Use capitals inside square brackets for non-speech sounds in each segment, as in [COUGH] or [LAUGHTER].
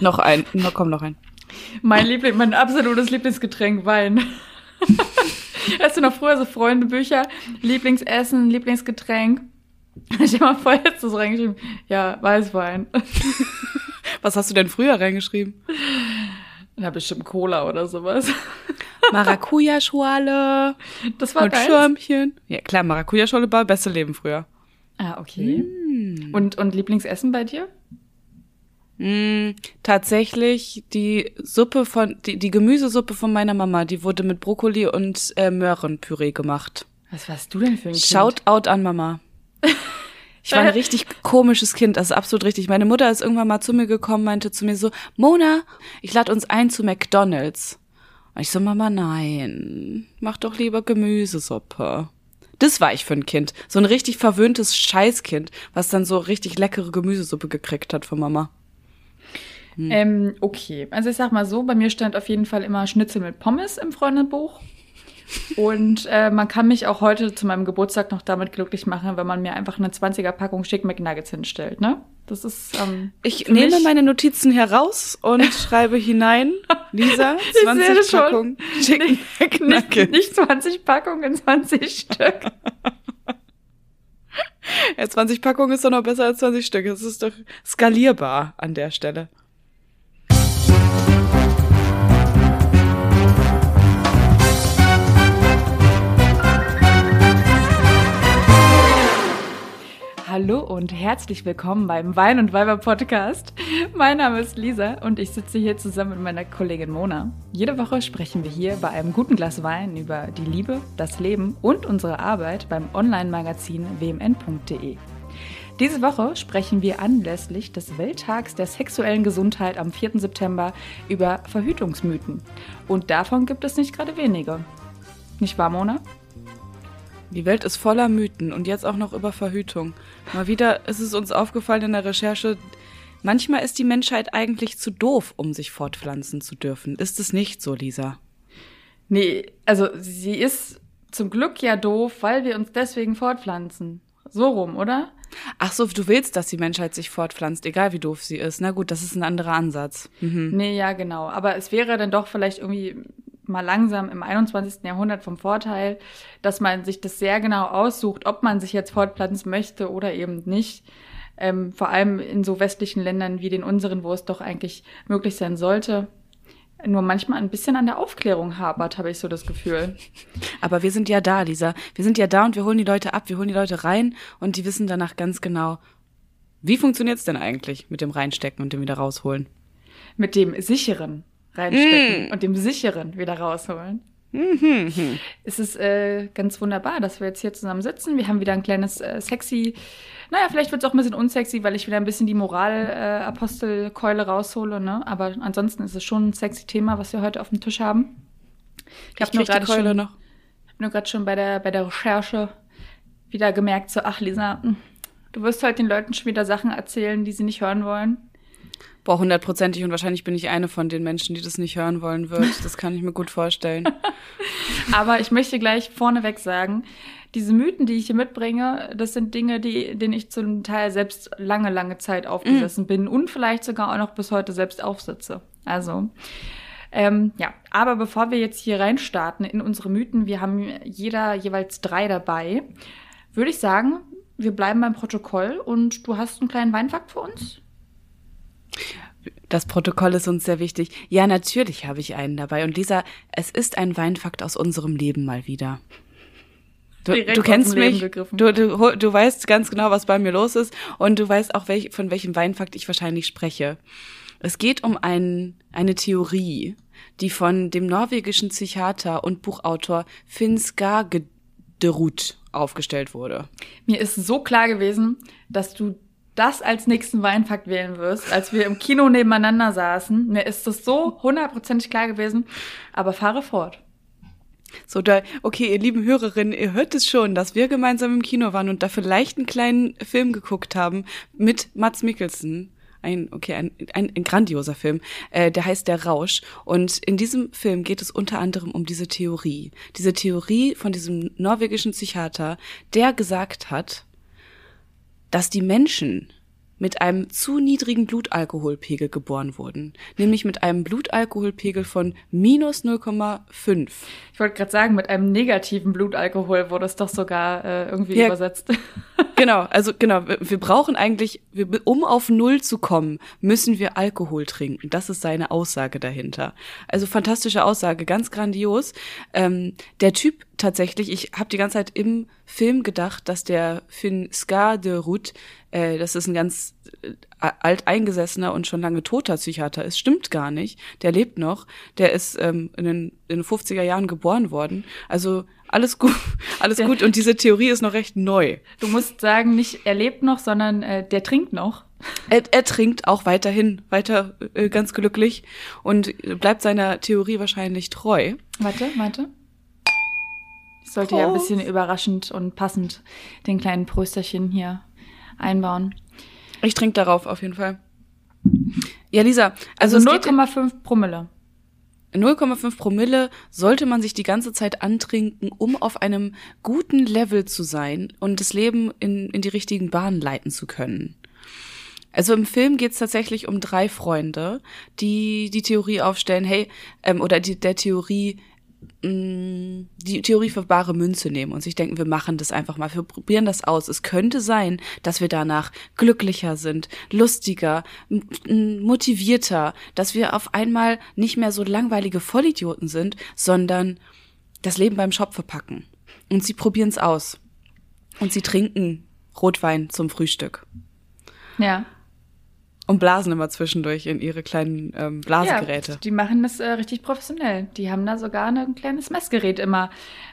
Noch ein, noch, komm, noch ein. Mein Liebling, mein absolutes Lieblingsgetränk, Wein. [LAUGHS] Hast du noch früher so Freundebücher? Lieblingsessen, Lieblingsgetränk? Ich habe mal vorher jetzt so reingeschrieben. Ja, Weißwein. [LAUGHS] Was hast du denn früher reingeschrieben? Ja, bestimmt Cola oder sowas. [LAUGHS] Maracuja-Schorle. Das war und deins? Schirmchen. Ja, klar, Maracuja-Schorle war beste Leben früher. Ah, okay. Mm. Und, und Lieblingsessen bei dir? Mm, tatsächlich die Suppe von, die, die Gemüsesuppe von meiner Mama, die wurde mit Brokkoli und äh, Möhrenpüree gemacht. Was warst du denn für ein Kind? Shoutout an Mama. [LAUGHS] Ich war ein richtig komisches Kind, das ist absolut richtig. Meine Mutter ist irgendwann mal zu mir gekommen, meinte zu mir so, Mona, ich lade uns ein zu McDonalds. Und ich so, Mama, nein, mach doch lieber Gemüsesuppe. Das war ich für ein Kind. So ein richtig verwöhntes Scheißkind, was dann so richtig leckere Gemüsesuppe gekriegt hat von Mama. Ähm, okay, also ich sag mal so, bei mir stand auf jeden Fall immer Schnitzel mit Pommes im Freundebuch. Und äh, man kann mich auch heute zu meinem Geburtstag noch damit glücklich machen, wenn man mir einfach eine 20er-Packung Chick McNuggets hinstellt, ne? Das ist, ähm, Ich nehme meine Notizen heraus und [LAUGHS] schreibe hinein, Lisa, [LAUGHS] Ich sehe das 20 schon. Packungen Chicken nicht, McNuggets. nicht 20 Packungen, 20 Stück. [LAUGHS] Ja, 20 Packungen ist doch noch besser als 20 Stück. Das ist doch skalierbar an der Stelle. Hallo und herzlich willkommen beim Wein und Weiber Podcast. Mein Name ist Lisa und ich sitze hier zusammen mit meiner Kollegin Mona. Jede Woche sprechen wir hier bei einem guten Glas Wein über die Liebe, das Leben und unsere Arbeit beim Online-Magazin wmn.de. Diese Woche sprechen wir anlässlich des Welttags der sexuellen Gesundheit am 4. September über Verhütungsmythen. Und davon gibt es nicht gerade wenige. Nicht wahr, Mona? Die Welt ist voller Mythen und jetzt auch noch über Verhütung. Mal wieder ist es uns aufgefallen in der Recherche, manchmal ist die Menschheit eigentlich zu doof, um sich fortpflanzen zu dürfen. Ist es nicht so, Lisa? Nee, also sie ist zum Glück ja doof, weil wir uns deswegen fortpflanzen. So rum, oder? Ach so, du willst, dass die Menschheit sich fortpflanzt, egal wie doof sie ist. Na gut, das ist ein anderer Ansatz. Mhm. Nee, ja, genau. Aber es wäre dann doch vielleicht irgendwie mal langsam im 21. Jahrhundert vom Vorteil, dass man sich das sehr genau aussucht, ob man sich jetzt fortpflanzen möchte oder eben nicht. Ähm, vor allem in so westlichen Ländern wie den unseren, wo es doch eigentlich möglich sein sollte. Nur manchmal ein bisschen an der Aufklärung hapert, habe ich so das Gefühl. [LAUGHS] Aber wir sind ja da, Lisa. Wir sind ja da und wir holen die Leute ab, wir holen die Leute rein und die wissen danach ganz genau, wie funktioniert's denn eigentlich mit dem Reinstecken und dem wieder rausholen? Mit dem sicheren reinstecken und dem sicheren wieder rausholen. Es ist äh, ganz wunderbar, dass wir jetzt hier zusammen sitzen. Wir haben wieder ein kleines äh, sexy, naja, vielleicht wird es auch ein bisschen unsexy, weil ich wieder ein bisschen die Moral-Apostelkeule raushole, ne? Aber ansonsten ist es schon ein sexy Thema, was wir heute auf dem Tisch haben. Ich habe nur gerade schon, noch. hab nur gerade schon bei der, bei der Recherche wieder gemerkt, so, ach Lisa, hm, du wirst heute den Leuten schon wieder Sachen erzählen, die sie nicht hören wollen. Boah, hundertprozentig und wahrscheinlich bin ich eine von den Menschen, die das nicht hören wollen wird. Das kann ich mir gut vorstellen. [LAUGHS] Aber ich möchte gleich vorneweg sagen, diese Mythen, die ich hier mitbringe, das sind Dinge, die, denen ich zum Teil selbst lange, lange Zeit aufgesessen bin und vielleicht sogar auch noch bis heute selbst aufsitze. Also, ähm, ja. Aber bevor wir jetzt hier reinstarten in unsere Mythen, wir haben jeder jeweils drei dabei, würde ich sagen, wir bleiben beim Protokoll und du hast einen kleinen Weinfakt für uns? Das Protokoll ist uns sehr wichtig. Ja, natürlich habe ich einen dabei. Und Lisa, es ist ein Weinfakt aus unserem Leben mal wieder. Du, du kennst mich, du, du, du weißt ganz genau, was bei mir los ist und du weißt auch, welch, von welchem Weinfakt ich wahrscheinlich spreche. Es geht um ein, eine Theorie, die von dem norwegischen Psychiater und Buchautor Finn Skagerud aufgestellt wurde. Mir ist so klar gewesen, dass du das als nächsten Weinfakt wählen wirst, als wir im Kino nebeneinander saßen. Mir ist das so hundertprozentig klar gewesen. Aber fahre fort. So, da, okay, ihr lieben Hörerinnen, ihr hört es schon, dass wir gemeinsam im Kino waren und da vielleicht einen kleinen Film geguckt haben mit Mats Mikkelsen. Ein, okay, ein, ein, ein grandioser Film, äh, der heißt Der Rausch. Und in diesem Film geht es unter anderem um diese Theorie. Diese Theorie von diesem norwegischen Psychiater, der gesagt hat, dass die Menschen mit einem zu niedrigen Blutalkoholpegel geboren wurden, nämlich mit einem Blutalkoholpegel von minus 0,5. Ich wollte gerade sagen, mit einem negativen Blutalkohol wurde es doch sogar äh, irgendwie ja, übersetzt. [LAUGHS] Genau, also genau, wir, brauchen eigentlich, wir, um auf Null zu kommen, müssen wir Alkohol trinken. Das ist seine Aussage dahinter. Also fantastische Aussage, ganz grandios. Ähm, der Typ tatsächlich, ich habe die ganze Zeit im Film gedacht, dass der Finn Scar de Route, äh, das ist ein ganz äh, alteingesessener und schon lange toter Psychiater ist. Stimmt gar nicht. Der lebt noch. Der ist ähm, in, den, in den 50er Jahren geboren worden. Also alles gut, [LAUGHS] alles gut. Und diese Theorie ist noch recht neu. Du musst sagen, nicht er lebt noch, sondern äh, der trinkt noch. Er, er trinkt auch weiterhin, weiter äh, ganz glücklich und bleibt seiner Theorie wahrscheinlich treu. Warte, warte. Sollte Prost. ja ein bisschen überraschend und passend den kleinen Prösterchen hier einbauen. Ich trinke darauf auf jeden Fall. Ja, Lisa, also, also 0,5 Promille. 0,5 Promille sollte man sich die ganze Zeit antrinken, um auf einem guten Level zu sein und das Leben in, in die richtigen Bahnen leiten zu können. Also im Film geht es tatsächlich um drei Freunde, die die Theorie aufstellen, hey, ähm, oder die, der Theorie die Theorie für bare Münze nehmen und sich denken, wir machen das einfach mal, wir probieren das aus. Es könnte sein, dass wir danach glücklicher sind, lustiger, motivierter, dass wir auf einmal nicht mehr so langweilige Vollidioten sind, sondern das Leben beim Schopfe packen. Und sie probieren es aus. Und sie trinken Rotwein zum Frühstück. Ja. Und blasen immer zwischendurch in ihre kleinen ähm, Blasegeräte. Ja, die machen das äh, richtig professionell. Die haben da sogar ein kleines Messgerät immer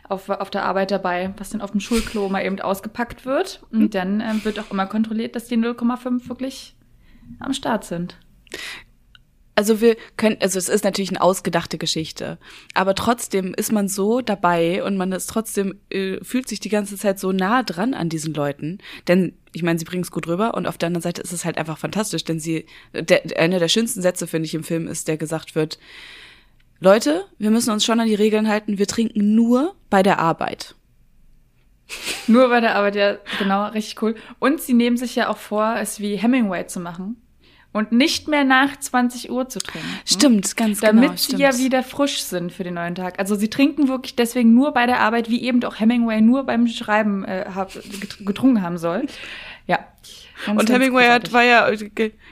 auf, auf der Arbeit dabei, was dann auf dem Schulklo mal eben ausgepackt wird. Und mhm. dann äh, wird auch immer kontrolliert, dass die 0,5 wirklich am Start sind. Also wir können, also es ist natürlich eine ausgedachte Geschichte, aber trotzdem ist man so dabei und man ist trotzdem äh, fühlt sich die ganze Zeit so nah dran an diesen Leuten, denn ich meine, sie bringen es gut rüber und auf der anderen Seite ist es halt einfach fantastisch, denn sie, der, einer der schönsten Sätze, finde ich, im Film ist, der gesagt wird, Leute, wir müssen uns schon an die Regeln halten, wir trinken nur bei der Arbeit. Nur bei der Arbeit, ja, genau, richtig cool. Und sie nehmen sich ja auch vor, es wie Hemingway zu machen und nicht mehr nach 20 Uhr zu trinken. Stimmt, ganz damit genau. Damit sie ja wieder frisch sind für den neuen Tag. Also sie trinken wirklich deswegen nur bei der Arbeit, wie eben auch Hemingway nur beim Schreiben äh, getrunken haben soll. Ja. Ganz, und Hemingway hat, war ja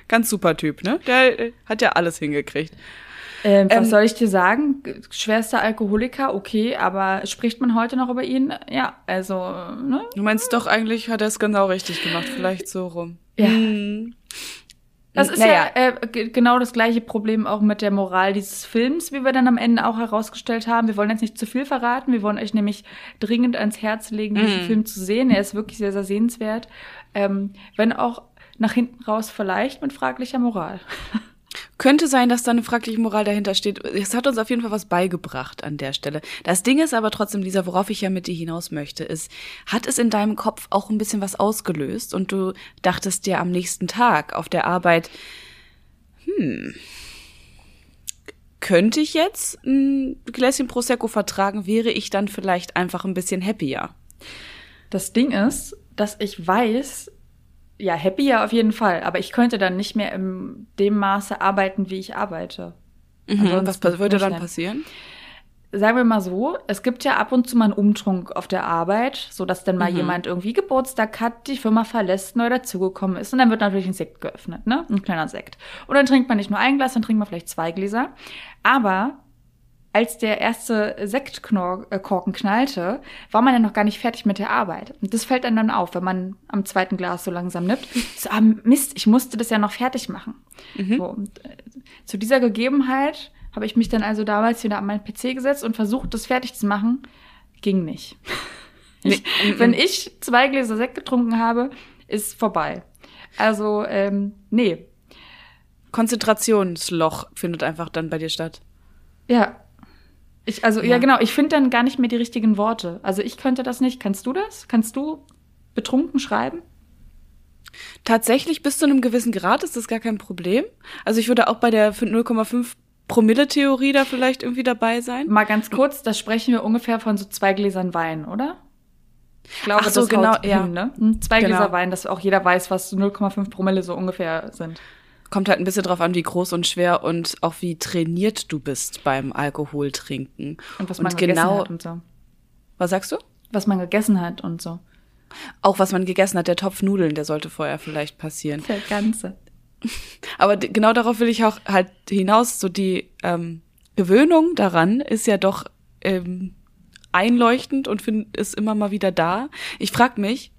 ganz super Typ, ne? Der äh, hat ja alles hingekriegt. Ähm, was ähm, soll ich dir sagen? Schwerster Alkoholiker, okay, aber spricht man heute noch über ihn? Ja, also, ne? Du meinst doch, eigentlich hat er es genau richtig gemacht, vielleicht so rum. Ja. Hm. Das ist naja. ja äh, genau das gleiche Problem auch mit der Moral dieses Films, wie wir dann am Ende auch herausgestellt haben. Wir wollen jetzt nicht zu viel verraten. Wir wollen euch nämlich dringend ans Herz legen, diesen mm. Film zu sehen. Er ist wirklich sehr, sehr sehenswert. Ähm, wenn auch nach hinten raus vielleicht mit fraglicher Moral. [LAUGHS] Könnte sein, dass da eine fragliche Moral dahinter steht. Es hat uns auf jeden Fall was beigebracht an der Stelle. Das Ding ist aber trotzdem, Lisa, worauf ich ja mit dir hinaus möchte, ist, hat es in deinem Kopf auch ein bisschen was ausgelöst und du dachtest dir am nächsten Tag auf der Arbeit, hm, könnte ich jetzt ein Gläschen Prosecco vertragen, wäre ich dann vielleicht einfach ein bisschen happier. Das Ding ist, dass ich weiß, ja, happy ja auf jeden Fall, aber ich könnte dann nicht mehr in dem Maße arbeiten, wie ich arbeite. Mhm, was würde dann passieren? Sagen wir mal so, es gibt ja ab und zu mal einen Umtrunk auf der Arbeit, so dass dann mal mhm. jemand irgendwie Geburtstag hat, die Firma verlässt, neu dazugekommen ist und dann wird natürlich ein Sekt geöffnet, ne? Ein kleiner Sekt. Und dann trinkt man nicht nur ein Glas, dann trinkt man vielleicht zwei Gläser. Aber als der erste Sektkorken knallte, war man ja noch gar nicht fertig mit der Arbeit. Und das fällt einem dann auf, wenn man am zweiten Glas so langsam nippt. So, ah, Mist, ich musste das ja noch fertig machen. Mhm. So, und, äh, zu dieser Gegebenheit habe ich mich dann also damals wieder an meinen PC gesetzt und versucht, das fertig zu machen. Ging nicht. Ich, nee. Wenn ich zwei Gläser Sekt getrunken habe, ist vorbei. Also, ähm, nee. Konzentrationsloch findet einfach dann bei dir statt. Ja, ich, also, ja, ja genau, ich finde dann gar nicht mehr die richtigen Worte. Also ich könnte das nicht. Kannst du das? Kannst du betrunken schreiben? Tatsächlich bis zu einem gewissen Grad ist das gar kein Problem. Also ich würde auch bei der 0,5 Promille-Theorie da vielleicht irgendwie dabei sein. Mal ganz kurz, da sprechen wir ungefähr von so zwei Gläsern Wein, oder? Ich glaube, Ach so, das genau, ja. hin, ne? Hm, Zwei Genau. Gläser Wein, dass auch jeder weiß, was 0,5 Promille so ungefähr sind. Kommt halt ein bisschen drauf an, wie groß und schwer und auch wie trainiert du bist beim Alkohol trinken. Und was man und gegessen genau, hat und so. was sagst du? Was man gegessen hat und so. Auch was man gegessen hat, der Topf Nudeln, der sollte vorher vielleicht passieren. Der Ganze. [LAUGHS] Aber genau darauf will ich auch halt hinaus. So die ähm, Gewöhnung daran ist ja doch ähm, einleuchtend und find, ist immer mal wieder da. Ich frag mich,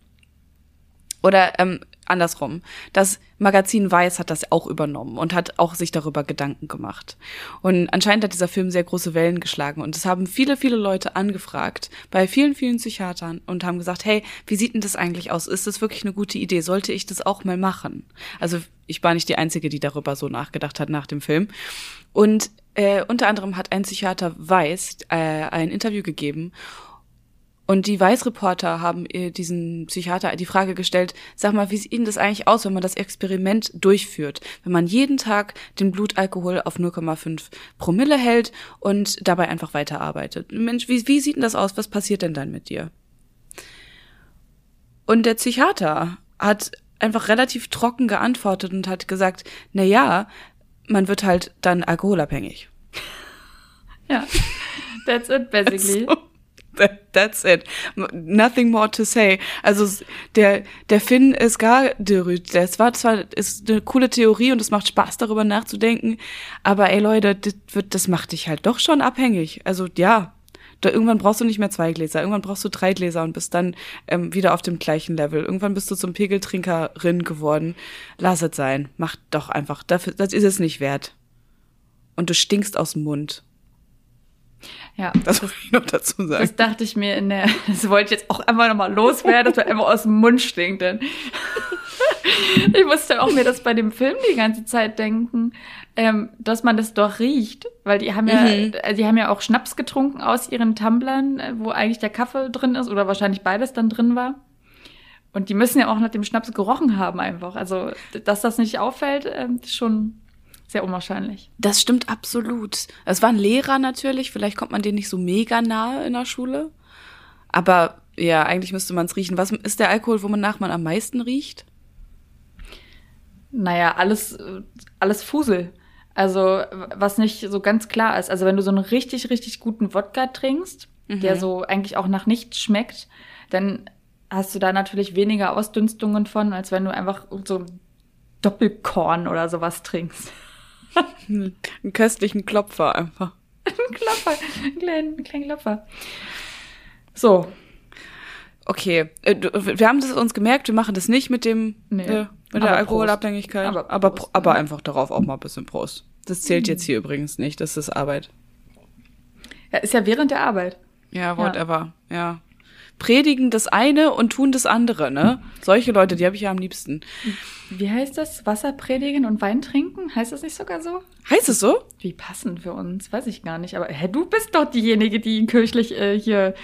oder ähm, andersrum, das Magazin Weiß hat das auch übernommen und hat auch sich darüber Gedanken gemacht. Und anscheinend hat dieser Film sehr große Wellen geschlagen und es haben viele, viele Leute angefragt bei vielen, vielen Psychiatern und haben gesagt, hey, wie sieht denn das eigentlich aus? Ist das wirklich eine gute Idee? Sollte ich das auch mal machen? Also ich war nicht die Einzige, die darüber so nachgedacht hat nach dem Film. Und äh, unter anderem hat ein Psychiater Weiß äh, ein Interview gegeben und die Weiß-Reporter haben ihr diesen Psychiater die Frage gestellt, sag mal, wie sieht Ihnen das eigentlich aus, wenn man das Experiment durchführt? Wenn man jeden Tag den Blutalkohol auf 0,5 Promille hält und dabei einfach weiterarbeitet. Mensch, wie, wie sieht denn das aus? Was passiert denn dann mit dir? Und der Psychiater hat einfach relativ trocken geantwortet und hat gesagt, na ja, man wird halt dann alkoholabhängig. Ja. That's it, basically. [LAUGHS] So, that, that's it. Nothing more to say. Also der der Finn ist gar derüt. Das war zwar ist eine coole Theorie und es macht Spaß darüber nachzudenken, aber ey Leute, das wird das macht dich halt doch schon abhängig. Also ja, da, irgendwann brauchst du nicht mehr zwei Gläser, irgendwann brauchst du drei Gläser und bist dann ähm, wieder auf dem gleichen Level. Irgendwann bist du zum Pegeltrinkerin geworden. Lass es sein. Mach doch einfach. Dafür, das ist es nicht wert. Und du stinkst aus dem Mund. Ja. Das muss ich noch dazu sagen. Das dachte ich mir in der, [LAUGHS] das wollte ich jetzt auch einfach nochmal loswerden, dass man einfach aus dem Mund stinkt. Denn [LAUGHS] ich musste auch mir das bei dem Film die ganze Zeit denken, ähm, dass man das doch riecht. Weil die haben ja, Mhm. äh, die haben ja auch Schnaps getrunken aus ihren Tumblern, äh, wo eigentlich der Kaffee drin ist oder wahrscheinlich beides dann drin war. Und die müssen ja auch nach dem Schnaps gerochen haben einfach. Also, dass das nicht auffällt, ähm, ist schon sehr unwahrscheinlich. Das stimmt absolut. Es waren Lehrer natürlich, vielleicht kommt man denen nicht so mega nahe in der Schule. Aber ja, eigentlich müsste man es riechen. Was ist der Alkohol, wonach man am meisten riecht? Naja, alles, alles Fusel. Also, was nicht so ganz klar ist. Also, wenn du so einen richtig, richtig guten Wodka trinkst, der so eigentlich auch nach nichts schmeckt, dann hast du da natürlich weniger Ausdünstungen von, als wenn du einfach so Doppelkorn oder sowas trinkst. [LAUGHS] Einen köstlichen Klopfer einfach. Ein Klopfer, einen kleinen, einen kleinen Klopfer. So, Okay, äh, wir haben das uns gemerkt, wir machen das nicht mit dem Nee. äh, mit Aber der Alkoholabhängigkeit, Prost. aber Aber aber, Prost, aber ja. einfach darauf auch mal ein bisschen Prost. Das zählt jetzt hier übrigens nicht, das ist Arbeit. ja, ist ja während der Arbeit. Ja, whatever. Ja. Predigen das eine und tun das andere, ne? Solche Leute, die habe ich ja am liebsten. Wie heißt das? Wasser predigen und Wein trinken? Heißt das nicht sogar so? Heißt es so? Wie passend für uns, weiß ich gar nicht. Aber hä, du bist doch diejenige, die kirchlich äh, hier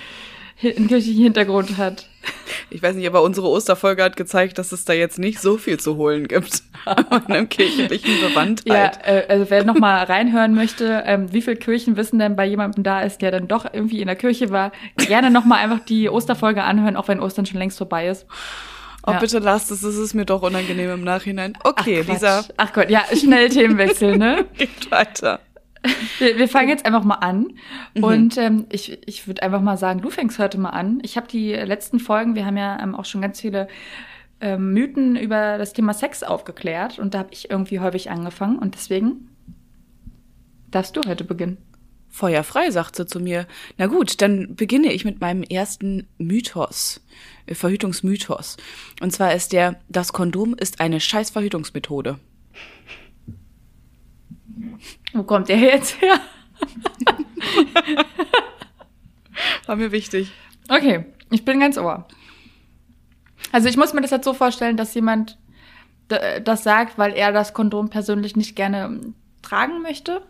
hi- einen kirchlichen Hintergrund hat. [LAUGHS] Ich weiß nicht, aber unsere Osterfolge hat gezeigt, dass es da jetzt nicht so viel zu holen gibt. [LAUGHS] in einem kirchlichen Ja, Bewandtheit. äh, also wer noch mal reinhören möchte, ähm, wie viel Kirchenwissen denn bei jemandem da ist, der dann doch irgendwie in der Kirche war, gerne noch mal einfach die Osterfolge anhören, auch wenn Ostern schon längst vorbei ist. Oh, ja. bitte lasst es, es ist mir doch unangenehm im Nachhinein. Okay, Quatsch. Lisa, Ach Gott, ja, schnell Themenwechsel, ne? [LAUGHS] geht weiter. Wir, wir fangen jetzt einfach mal an. Mhm. Und ähm, ich, ich würde einfach mal sagen, du fängst heute mal an. Ich habe die letzten Folgen, wir haben ja ähm, auch schon ganz viele ähm, Mythen über das Thema Sex aufgeklärt. Und da habe ich irgendwie häufig angefangen. Und deswegen darfst du heute beginnen. Feuer frei, sagt sie zu mir. Na gut, dann beginne ich mit meinem ersten Mythos, äh, Verhütungsmythos. Und zwar ist der, das Kondom ist eine scheiß Verhütungsmethode. Wo kommt der jetzt her? [LAUGHS] War mir wichtig. Okay, ich bin ganz ohr. Also ich muss mir das jetzt so vorstellen, dass jemand das sagt, weil er das Kondom persönlich nicht gerne ähm, tragen möchte.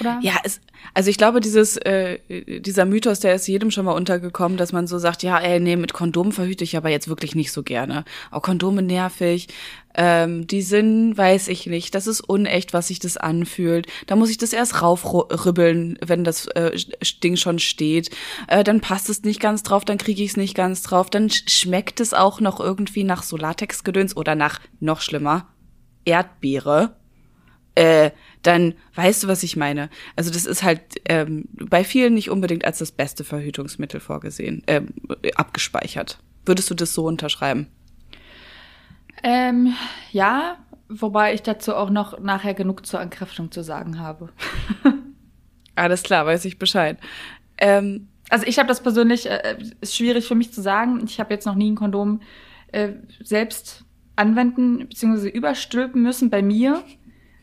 Oder? Ja, es, also ich glaube, dieses, äh, dieser Mythos, der ist jedem schon mal untergekommen, dass man so sagt, ja, ey, nee, mit Kondomen verhüte ich aber jetzt wirklich nicht so gerne. Auch Kondome nervig. Ähm, die sind, weiß ich nicht. Das ist unecht, was sich das anfühlt. Da muss ich das erst raufribbeln, wenn das äh, Ding schon steht. Äh, dann passt es nicht ganz drauf, dann kriege ich es nicht ganz drauf. Dann schmeckt es auch noch irgendwie nach so Latexgedöns oder nach, noch schlimmer, Erdbeere. Äh, dann weißt du, was ich meine. Also das ist halt ähm, bei vielen nicht unbedingt als das beste Verhütungsmittel vorgesehen, äh, abgespeichert. Würdest du das so unterschreiben? Ähm, ja, wobei ich dazu auch noch nachher genug zur Entkräftung zu sagen habe. [LAUGHS] Alles klar, weiß ich Bescheid. Ähm, also ich habe das persönlich, äh, ist schwierig für mich zu sagen. Ich habe jetzt noch nie ein Kondom äh, selbst anwenden bzw. überstülpen müssen bei mir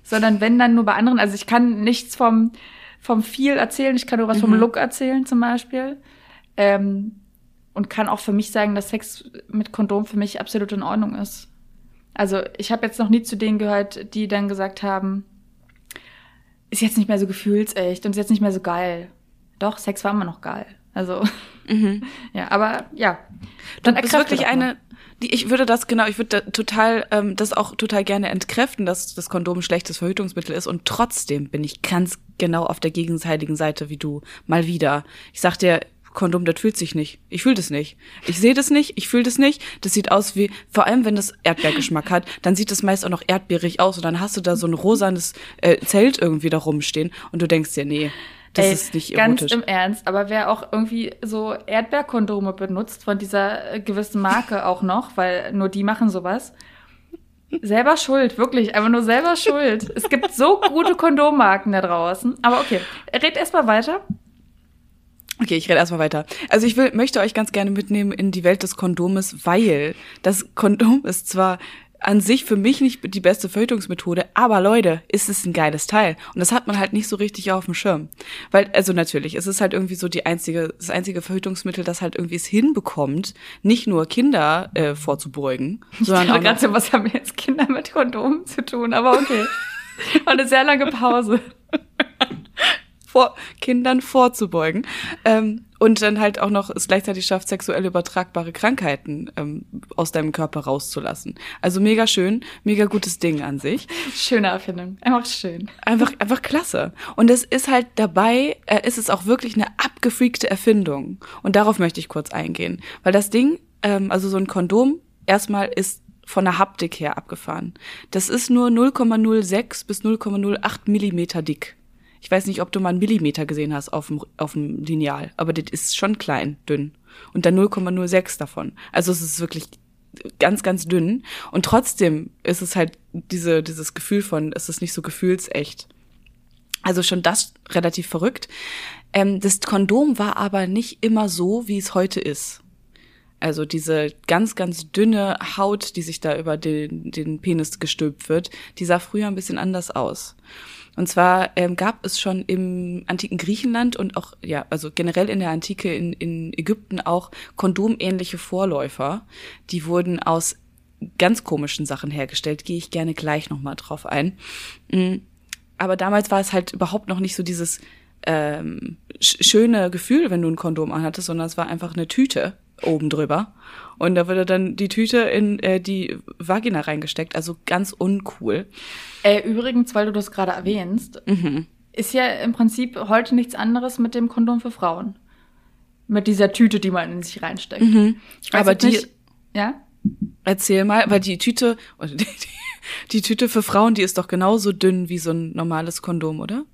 sondern wenn dann nur bei anderen. Also ich kann nichts vom, vom viel erzählen, ich kann nur was mhm. vom Look erzählen zum Beispiel. Ähm, und kann auch für mich sagen, dass Sex mit Kondom für mich absolut in Ordnung ist. Also ich habe jetzt noch nie zu denen gehört, die dann gesagt haben, ist jetzt nicht mehr so gefühlsecht und ist jetzt nicht mehr so geil. Doch, Sex war immer noch geil. Also mhm. [LAUGHS] ja, aber ja. Dann du bist wirklich eine, die, ich würde das genau, ich würde da total ähm, das auch total gerne entkräften, dass das Kondom ein schlechtes Verhütungsmittel ist und trotzdem bin ich ganz genau auf der gegenseitigen Seite wie du mal wieder. Ich sag dir, Kondom, das fühlt sich nicht. Ich fühle das nicht. Ich sehe das nicht, ich fühle das nicht. Das sieht aus wie, vor allem wenn das Erdbeergeschmack hat, dann sieht das meist auch noch erdbeerig aus und dann hast du da so ein rosanes äh, Zelt irgendwie da rumstehen und du denkst dir, nee, das Ey, ist nicht erotisch. Ganz im Ernst, aber wer auch irgendwie so Erdbeerkondome benutzt von dieser äh, gewissen Marke auch noch, weil nur die machen sowas. Selber schuld, wirklich, einfach nur selber schuld. es gibt so gute Kondommarken da draußen. Aber okay, red erstmal weiter. Okay, ich rede erstmal weiter. Also ich will, möchte euch ganz gerne mitnehmen in die Welt des Kondomes, weil das Kondom [LAUGHS] ist zwar an sich für mich nicht die beste Verhütungsmethode, aber Leute, ist es ein geiles Teil. Und das hat man halt nicht so richtig auf dem Schirm. Weil, also natürlich, es ist halt irgendwie so die einzige, das einzige Verhütungsmittel, das halt irgendwie es hinbekommt, nicht nur Kinder äh, vorzubeugen, sondern ich. Grad so, was haben jetzt Kinder mit Kondomen zu tun, aber okay. [LAUGHS] War eine sehr lange Pause. Vor Kindern vorzubeugen. Ähm, und dann halt auch noch es gleichzeitig schafft, sexuell übertragbare Krankheiten ähm, aus deinem Körper rauszulassen. Also mega schön, mega gutes Ding an sich. Schöne Erfindung, einfach schön. Einfach, einfach klasse. Und es ist halt dabei, äh, ist es auch wirklich eine abgefreakte Erfindung. Und darauf möchte ich kurz eingehen. Weil das Ding, ähm, also so ein Kondom, erstmal ist von der Haptik her abgefahren. Das ist nur 0,06 bis 0,08 Millimeter dick. Ich weiß nicht, ob du mal einen Millimeter gesehen hast auf dem, auf dem Lineal, aber das ist schon klein, dünn. Und dann 0,06 davon. Also es ist wirklich ganz, ganz dünn. Und trotzdem ist es halt diese, dieses Gefühl von, es ist nicht so gefühlsecht. Also schon das relativ verrückt. Ähm, das Kondom war aber nicht immer so, wie es heute ist. Also diese ganz, ganz dünne Haut, die sich da über den, den Penis gestülpt wird, die sah früher ein bisschen anders aus. Und zwar ähm, gab es schon im antiken Griechenland und auch, ja, also generell in der Antike in, in Ägypten auch kondomähnliche Vorläufer. Die wurden aus ganz komischen Sachen hergestellt, gehe ich gerne gleich nochmal drauf ein. Mm, aber damals war es halt überhaupt noch nicht so dieses ähm, schöne Gefühl, wenn du ein Kondom anhattest, sondern es war einfach eine Tüte oben drüber. Und da wurde dann die Tüte in äh, die Vagina reingesteckt, also ganz uncool. Äh, übrigens, weil du das gerade erwähnst, mhm. ist ja im Prinzip heute nichts anderes mit dem Kondom für Frauen. Mit dieser Tüte, die man in sich reinsteckt. Mhm. Aber die, nicht, ja? Erzähl mal, weil die Tüte, die, die, die Tüte für Frauen, die ist doch genauso dünn wie so ein normales Kondom, oder?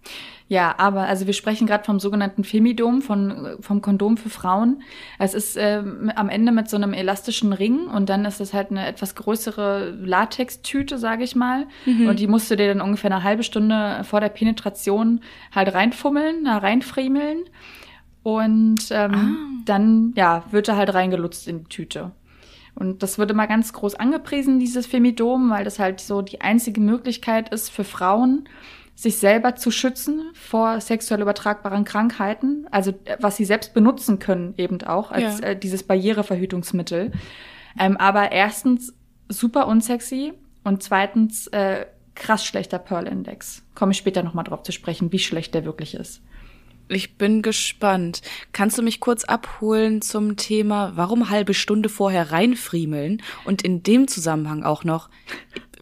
Ja, aber also wir sprechen gerade vom sogenannten Femidom, von, vom Kondom für Frauen. Es ist äh, am Ende mit so einem elastischen Ring und dann ist es halt eine etwas größere Latextüte, sage ich mal. Mhm. Und die musst du dir dann ungefähr eine halbe Stunde vor der Penetration halt reinfummeln, reinfriemeln. Und ähm, ah. dann, ja, wird er halt reingelutzt in die Tüte. Und das wird immer ganz groß angepriesen, dieses Femidom, weil das halt so die einzige Möglichkeit ist für Frauen, sich selber zu schützen vor sexuell übertragbaren Krankheiten, also äh, was sie selbst benutzen können eben auch als ja. äh, dieses Barriereverhütungsmittel. Ähm, aber erstens super unsexy und zweitens äh, krass schlechter Pearl-Index. Komme ich später nochmal drauf zu sprechen, wie schlecht der wirklich ist. Ich bin gespannt. Kannst du mich kurz abholen zum Thema, warum halbe Stunde vorher reinfriemeln? Und in dem Zusammenhang auch noch,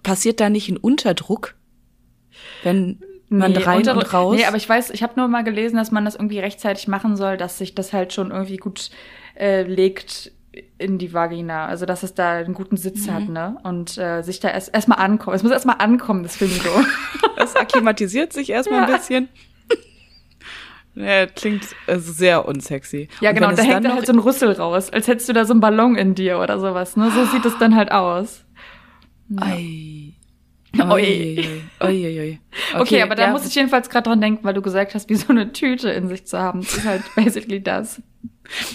passiert da nicht ein Unterdruck? Wenn man Nee, rein und raus? Nee, aber ich weiß, ich habe nur mal gelesen, dass man das irgendwie rechtzeitig machen soll, dass sich das halt schon irgendwie gut äh, legt in die Vagina. Also dass es da einen guten Sitz Mhm. hat, ne? Und äh, sich da erst erstmal ankommen. Es muss erstmal ankommen, das Finito. Es [LAUGHS] akklimatisiert sich erstmal ein Ja. bisschen. Ja, klingt also sehr unsexy. ja, Und genau. Da hängt dann da noch- halt so ein Rüssel raus, als hättest du da so einen Ballon in dir oder sowas, ne? So sieht es dann halt aus. Ei. Oi. Oi, oi, oi, oi. [LAUGHS] Okay, aber da ja, muss ich jedenfalls gerade dran denken, weil du gesagt hast, wie so eine Tüte in sich zu haben. Das ist halt [LAUGHS] basically das.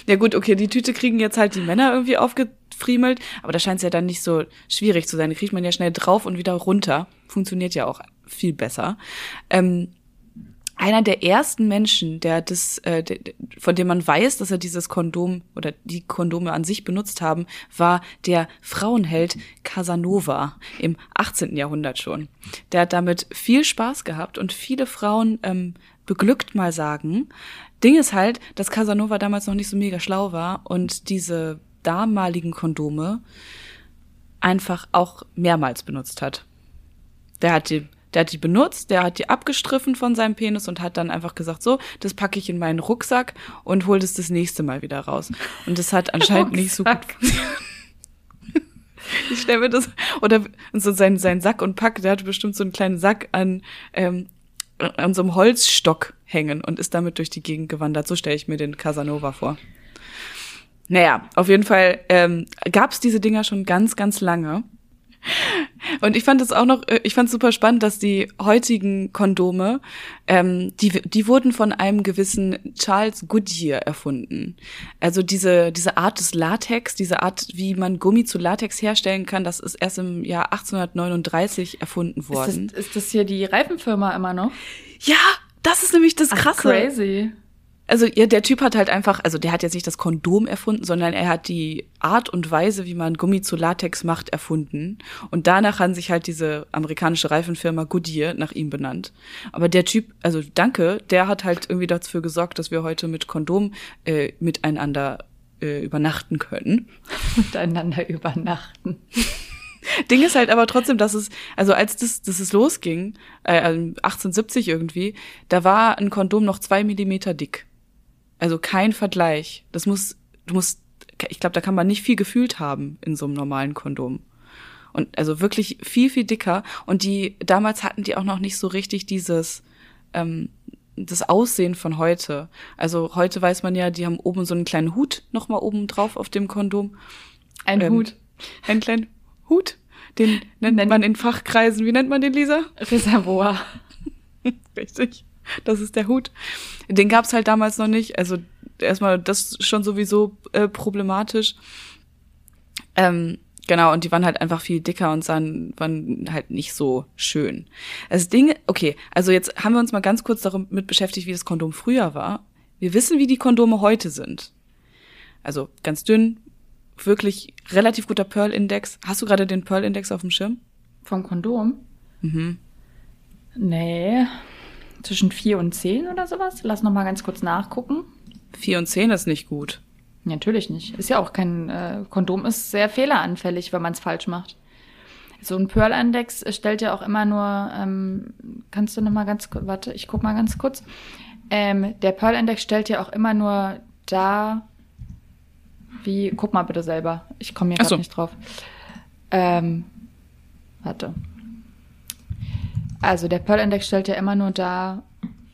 Ja gut, okay, die Tüte kriegen jetzt halt die Männer irgendwie aufgefriemelt, aber da scheint es ja dann nicht so schwierig zu sein. Die kriegt man ja schnell drauf und wieder runter. Funktioniert ja auch viel besser. Ähm, einer der ersten Menschen, der das, äh, der, von dem man weiß, dass er dieses Kondom oder die Kondome an sich benutzt haben, war der Frauenheld Casanova im 18. Jahrhundert schon. Der hat damit viel Spaß gehabt und viele Frauen ähm, beglückt mal sagen. Ding ist halt, dass Casanova damals noch nicht so mega schlau war und diese damaligen Kondome einfach auch mehrmals benutzt hat. Der hat die, der hat die benutzt, der hat die abgestriffen von seinem Penis und hat dann einfach gesagt, so, das packe ich in meinen Rucksack und hol das das nächste Mal wieder raus. Und das hat anscheinend nicht so gut ich stelle mir das, oder so sein, sein Sack und Pack, der hatte bestimmt so einen kleinen Sack an, ähm, an so einem Holzstock hängen und ist damit durch die Gegend gewandert. So stelle ich mir den Casanova vor. Naja, auf jeden Fall ähm, gab es diese Dinger schon ganz, ganz lange. Und ich fand es auch noch, äh, ich fand es super spannend, dass die heutigen Kondome, ähm, die, die wurden von einem gewissen Charles Goodyear erfunden. Also diese, diese Art des Latex, diese Art, wie man Gummi zu Latex herstellen kann, das ist erst im Jahr 1839 erfunden Ist worden. das, ist das hier die Reifenfirma immer noch? ja, das ist nämlich das Ach, Krasse. crazy. Also ja, der Typ hat halt einfach, also der hat jetzt nicht das Kondom erfunden, sondern er hat die Art und Weise, wie man Gummi zu Latex macht, erfunden. Und danach haben sich halt diese amerikanische Reifenfirma Goodyear nach ihm benannt. Aber der Typ, also danke, der hat halt irgendwie dafür gesorgt, dass wir heute mit Kondom äh, miteinander äh, übernachten können. [LAUGHS] Miteinander übernachten. [LAUGHS] Ding ist halt aber trotzdem, dass es, also als das, dass es losging, äh, also 1870 irgendwie, da war ein Kondom noch zwei Millimeter dick. Also kein Vergleich. Das muss, du musst, ich glaube, da kann man nicht viel gefühlt haben in so einem normalen Kondom. Und also wirklich viel, viel dicker. Und die, damals hatten die auch noch nicht so richtig dieses, ähm, das Aussehen von heute. Also heute weiß man ja, die haben oben so einen kleinen Hut nochmal oben drauf auf dem Kondom. Ein Ähm, Hut. Einen kleinen Hut. Den nennt Nennt- man in Fachkreisen. Wie nennt man den, Lisa? Reservoir. [LAUGHS] Richtig. [LAUGHS] Das ist der Hut. Den gab's halt damals noch nicht. Also erstmal das ist schon sowieso äh, problematisch. Ähm, genau, und die waren halt einfach viel dicker und sahen, waren halt nicht so schön. Das Ding, okay, also jetzt haben wir uns mal ganz kurz damit beschäftigt, wie das Kondom früher war. Wir wissen, wie die Kondome heute sind. Also ganz dünn, wirklich relativ guter Pearl-Index. Hast du gerade den Pearl-Index auf dem Schirm? Vom Kondom? Mhm. Nee. Zwischen 4 und 10 oder sowas? Lass noch mal ganz kurz nachgucken. 4 und 10 ist nicht gut. Natürlich nicht. Ist ja auch kein äh, Kondom, ist sehr fehleranfällig, wenn man es falsch macht. So ein Pearl-Index stellt ja auch immer nur, ähm, kannst du noch mal ganz kurz, warte, ich guck mal ganz kurz. Ähm, der Pearl-Index stellt ja auch immer nur da, wie, guck mal bitte selber, ich komme hier Ach so. gerade nicht drauf. Ähm, warte. Also der Pearl-Index stellt ja immer nur da,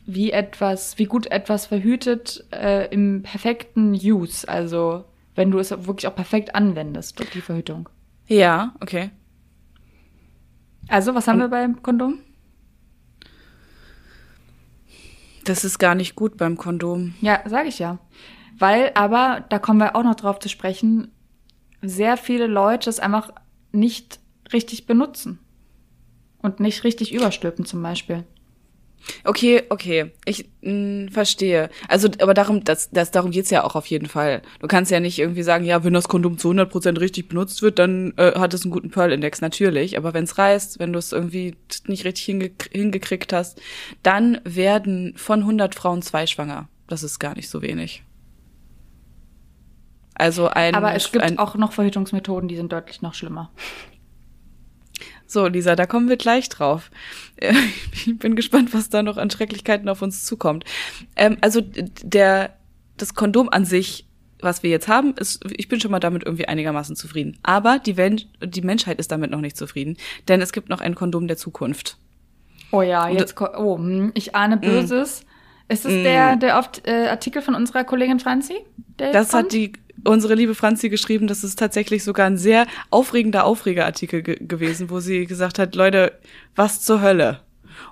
wie etwas, wie gut etwas verhütet äh, im perfekten Use, also wenn du es wirklich auch perfekt anwendest, die Verhütung. Ja, okay. Also, was haben wir beim Kondom? Das ist gar nicht gut beim Kondom. Ja, sage ich ja. Weil, aber, da kommen wir auch noch drauf zu sprechen, sehr viele Leute es einfach nicht richtig benutzen. Und nicht richtig überstülpen zum Beispiel. Okay, okay, ich mh, verstehe. Also, aber darum, das, das, darum geht's ja auch auf jeden Fall. Du kannst ja nicht irgendwie sagen, ja, wenn das Kondom zu 100% richtig benutzt wird, dann äh, hat es einen guten Pearl-Index, natürlich. Aber wenn es reißt, wenn du es irgendwie nicht richtig hinge hingekriegt hast, dann werden von 100 Frauen zwei schwanger. Das ist gar nicht so wenig. Also ein. Aber es gibt ein, auch noch Verhütungsmethoden, die sind deutlich noch schlimmer. So, Lisa, da kommen wir gleich drauf. [LAUGHS] Ich bin gespannt, was da noch an Schrecklichkeiten auf uns zukommt. Ähm, also der, das Kondom an sich, was wir jetzt haben, ist, ich bin schon mal damit irgendwie einigermaßen zufrieden. Aber die, Welt, die Menschheit ist damit noch nicht zufrieden, denn es gibt noch ein Kondom der Zukunft. Oh ja, jetzt, oh, hm, ich ahne Böses. Ist es der, der oft äh, Artikel von unserer Kollegin Franzi? Der Das hat die unsere liebe Franzi geschrieben, das ist tatsächlich sogar ein sehr aufregender Aufregerartikel ge gewesen, wo sie gesagt hat, Leute, was zur Hölle?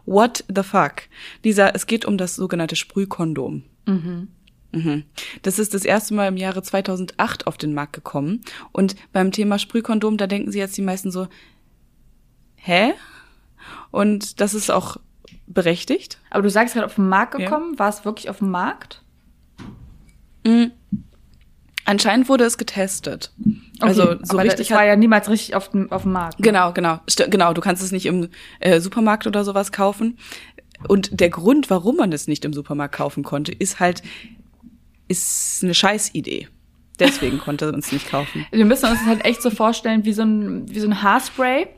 What the fuck? Lisa, es geht um das sogenannte Sprühkondom. Mhm. Das ist das erste Mal im Jahre 2008 auf den Markt gekommen. Und beim Thema Sprühkondom, da denken sie jetzt die meisten so, hä? Und das ist auch berechtigt. Aber du sagst gerade auf den Markt Ja. gekommen. War es wirklich auf dem Markt? Anscheinend wurde es getestet. also so aber richtig war ja niemals richtig auf dem, auf dem Markt. ne? Genau, genau. Genau, du kannst es nicht im äh, Supermarkt oder sowas kaufen. Und der Grund, warum man es nicht im Supermarkt kaufen konnte, ist halt, ist eine Scheißidee. Deswegen konnte man es nicht kaufen. [LAUGHS] Wir müssen uns das halt echt so vorstellen wie so ein, wie so ein Haarspray.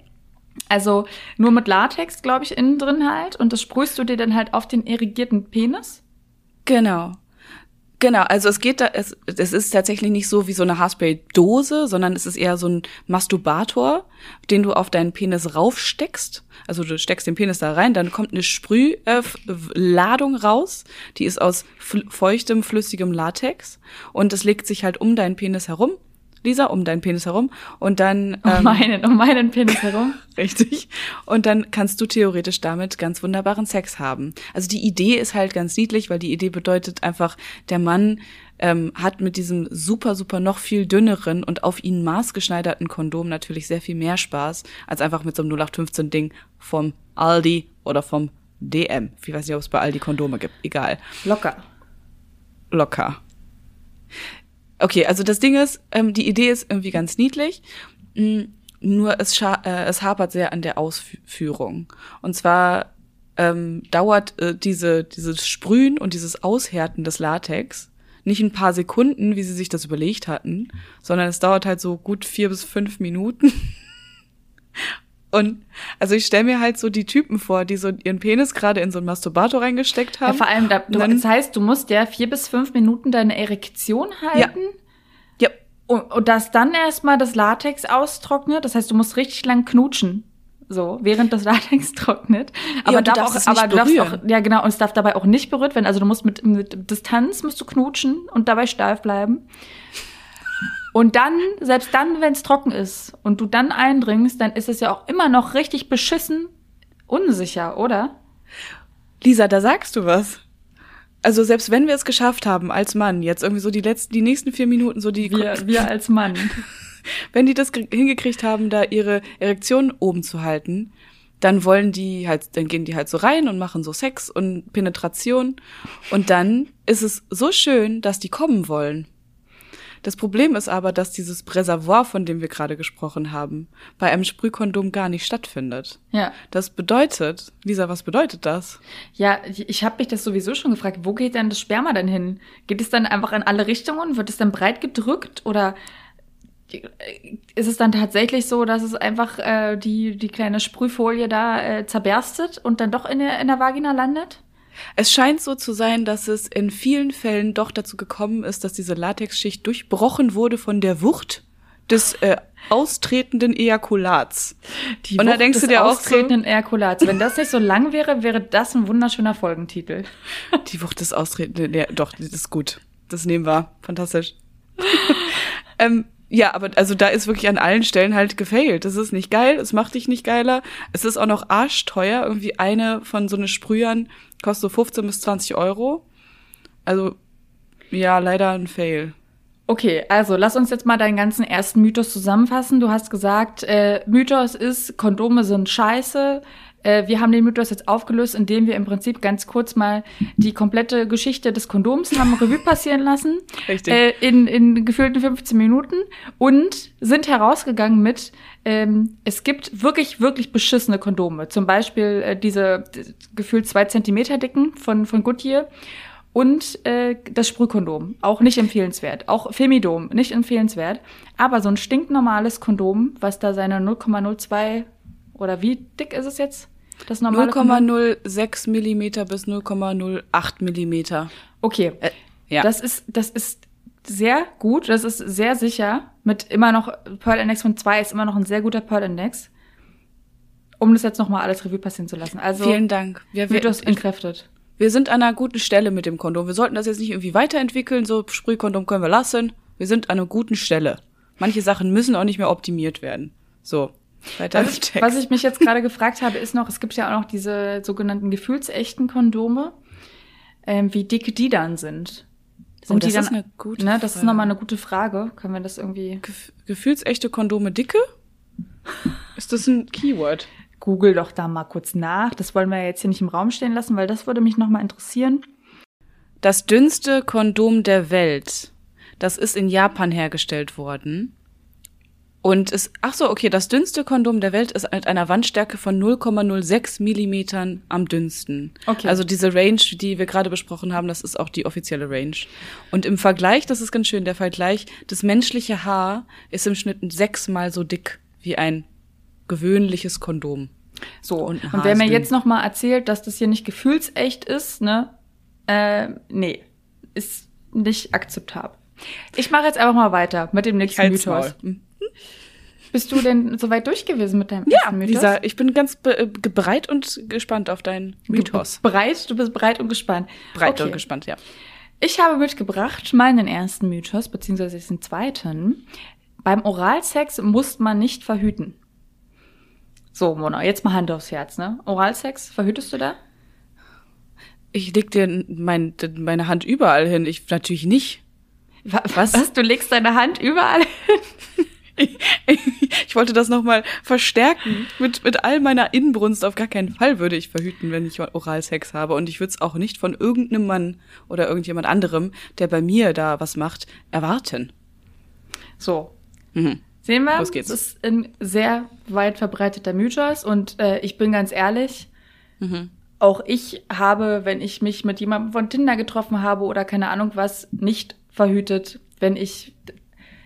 Also nur mit Latex, glaube ich, innen drin halt. Und das sprühst du dir dann halt auf den irrigierten Penis. Genau. Genau, also es geht da, es, es ist tatsächlich nicht so wie so eine Haarspray-Dose, sondern es ist eher so ein Masturbator, den du auf deinen Penis raufsteckst. Also du steckst den Penis da rein, dann kommt eine Sprühladung äh, raus, die ist aus feuchtem, flüssigem Latex und es legt sich halt um deinen Penis herum. Lisa, um deinen Penis herum und dann Um ähm, meinen, um meinen Penis herum. [LAUGHS] Richtig. Und dann kannst du theoretisch damit ganz wunderbaren Sex haben. Also die Idee ist halt ganz niedlich, weil die Idee bedeutet einfach, der Mann ähm, hat mit diesem super, super noch viel dünneren und auf ihn maßgeschneiderten Kondom natürlich sehr viel mehr Spaß, als einfach mit so einem 0815-Ding vom Aldi oder vom DM. Ich weiß nicht, ob es bei Aldi Kondome gibt. Egal Locker. locker. Okay, also das Ding ist, ähm, die Idee ist irgendwie ganz niedlich, mh, nur es, äh, es hapert sehr an der Ausführung. Und zwar ähm, dauert äh, diese, dieses Sprühen und dieses Aushärten des Latex nicht ein paar Sekunden, wie sie sich das überlegt hatten, sondern es dauert halt so gut vier bis fünf Minuten. Und also ich stelle mir halt so die Typen vor, die so ihren Penis gerade in so einen Masturbator reingesteckt Ja, haben. vor allem, da, du, dann- das heißt, du musst ja vier bis fünf Minuten deine Erektion halten. ja, Und, und dass dann erstmal das Latex austrocknet. Das heißt, du musst richtig lang knutschen. So, während das [LAUGHS] Latex trocknet. Aber, und du darf darfst auch, aber du darfst berühren. auch, ja genau, und es darf dabei auch nicht berührt werden. Also du musst mit, mit Distanz musst du knutschen und dabei steif bleiben. Und dann, selbst dann, wenn es trocken ist und du dann eindringst, dann ist es ja auch immer noch richtig beschissen unsicher, oder? Lisa, da sagst du was. Also selbst wenn wir es geschafft haben als Mann, jetzt irgendwie so die letzten, die nächsten vier Minuten, so die, Wir, wir als Mann. [LAUGHS] wenn die das ge- hingekriegt haben, da ihre Erektion oben zu halten, dann wollen die halt, dann gehen die halt so rein und machen so Sex und Penetration und dann ist es so schön, dass die kommen wollen. Das Problem ist aber, dass dieses Reservoir, von dem wir gerade gesprochen haben, bei einem Sprühkondom gar nicht stattfindet. Ja. Das bedeutet, Lisa, was bedeutet das? Ja, ich, habe mich das sowieso schon gefragt, wo geht denn das Sperma denn hin? Geht es dann einfach in alle Richtungen? Wird es dann breit gedrückt oder ist es dann tatsächlich so, dass es einfach äh, die, die kleine Sprühfolie da äh, zerberstet und dann doch in der, in der Vagina landet? Es scheint so zu sein, dass es in vielen Fällen doch dazu gekommen ist, dass diese Latexschicht durchbrochen wurde von der Wucht des äh, austretenden Ejakulats. Die Und da Wucht denkst du dir auch so- austretenden Ejakulats. Wenn das nicht so lang wäre, wäre das ein wunderschöner Folgentitel. [LAUGHS] Die Wucht des austretenden, ja, doch, das ist gut. Das nehmen wir. Fantastisch. [LAUGHS] ähm, ja, aber also da ist wirklich an allen Stellen halt gefailt. Das ist nicht geil, es macht dich nicht geiler. Es ist auch noch arschteuer. Irgendwie eine von so eine Sprühern kostet so 15 bis 20 Euro. Also, ja, leider ein Fail. Okay, also lass uns jetzt mal deinen ganzen ersten Mythos zusammenfassen. Du hast gesagt, äh, Mythos ist, Kondome sind scheiße, wir haben den Mythos jetzt aufgelöst, indem wir im Prinzip ganz kurz mal die komplette Geschichte des Kondoms haben Revue [LAUGHS] passieren lassen. Richtig. Äh, in, in gefühlten 15 Minuten und sind herausgegangen mit, ähm, es gibt wirklich, wirklich beschissene Kondome. Zum Beispiel äh, diese gefühlt zwei Zentimeter dicken von, von Goodyear. Und äh, das Sprühkondom, auch nicht empfehlenswert. Auch Femidom, nicht empfehlenswert. Aber so ein stinknormales Kondom, was da seine 0,02 oder wie dick ist es jetzt? Das normale Kondom? 0,06 Millimeter bis 0,08 Millimeter. Okay, Äh, ja. das ist das ist sehr gut, das ist sehr sicher. Mit immer noch Pearl Index von 2 ist immer noch ein sehr guter Pearl Index. Um das jetzt nochmal alles Revue passieren zu lassen. Also Vielen Dank. Wir, wir, ich, entkräftet. wir sind an einer guten Stelle mit dem Kondom. Wir sollten das jetzt nicht irgendwie weiterentwickeln. So Sprühkondom können wir lassen. Wir sind an einer guten Stelle. Manche Sachen müssen auch nicht mehr optimiert werden. So. Weiter Was ich, was ich mich jetzt gerade gefragt habe, ist noch, es gibt ja auch noch diese sogenannten gefühlsechten Kondome, ähm, wie dick die dann sind. Sind Oh, das die dann, ist eine gute ne, das ist Frage. nochmal eine gute Frage. Können wir das irgendwie Gef gefühlsechte Kondome dicke? Ist das ein Keyword? Google doch da mal kurz nach. Das wollen wir jetzt hier nicht im Raum stehen lassen, weil das würde mich nochmal interessieren. Das dünnste Kondom der Welt. Das ist in Japan hergestellt worden. Und es, ach so, okay, das dünnste Kondom der Welt ist mit einer Wandstärke von 0,06 Millimetern am dünnsten. Okay. Also diese Range, die wir gerade besprochen haben, das ist auch die offizielle Range. Und im Vergleich, das ist ganz schön, der Vergleich, das menschliche Haar ist im Schnitt sechsmal so dick wie ein gewöhnliches Kondom. So, Und und, wer mir dünn. jetzt nochmal erzählt, dass das hier nicht gefühlsecht ist, ne, äh, nee, ist nicht akzeptabel. Ich mache jetzt einfach mal weiter mit dem nächsten Mythos. Maul. Bist du denn soweit durch gewesen mit deinem Ja, ersten Mythos? Lisa, ich bin ganz be äh, bereit und gespannt auf deinen Mythos. Bereit? Du bist bereit und gespannt. Breit okay. und gespannt, ja. Ich habe mitgebracht meinen ersten Mythos, beziehungsweise den zweiten. Beim Oralsex muss man nicht verhüten. So, Mona, jetzt mal Hand aufs Herz, ne? Oralsex, verhütest du da? Ich leg dir mein, meine Hand überall hin. Ich natürlich nicht. Wa- Was? Du legst deine Hand überall hin? Ich wollte das nochmal verstärken. Mit, mit all meiner Inbrunst auf gar keinen Fall würde ich verhüten, wenn ich Oralsex habe. Und ich würde es auch nicht von irgendeinem Mann oder irgendjemand anderem, der bei mir da was macht, erwarten. So, Mhm. sehen wir? Los geht's. Das ist ein sehr weit verbreiteter Mythos und äh, ich bin ganz ehrlich, Mhm. auch ich habe, wenn ich mich mit jemandem von Tinder getroffen habe oder keine Ahnung was, nicht verhütet, wenn ich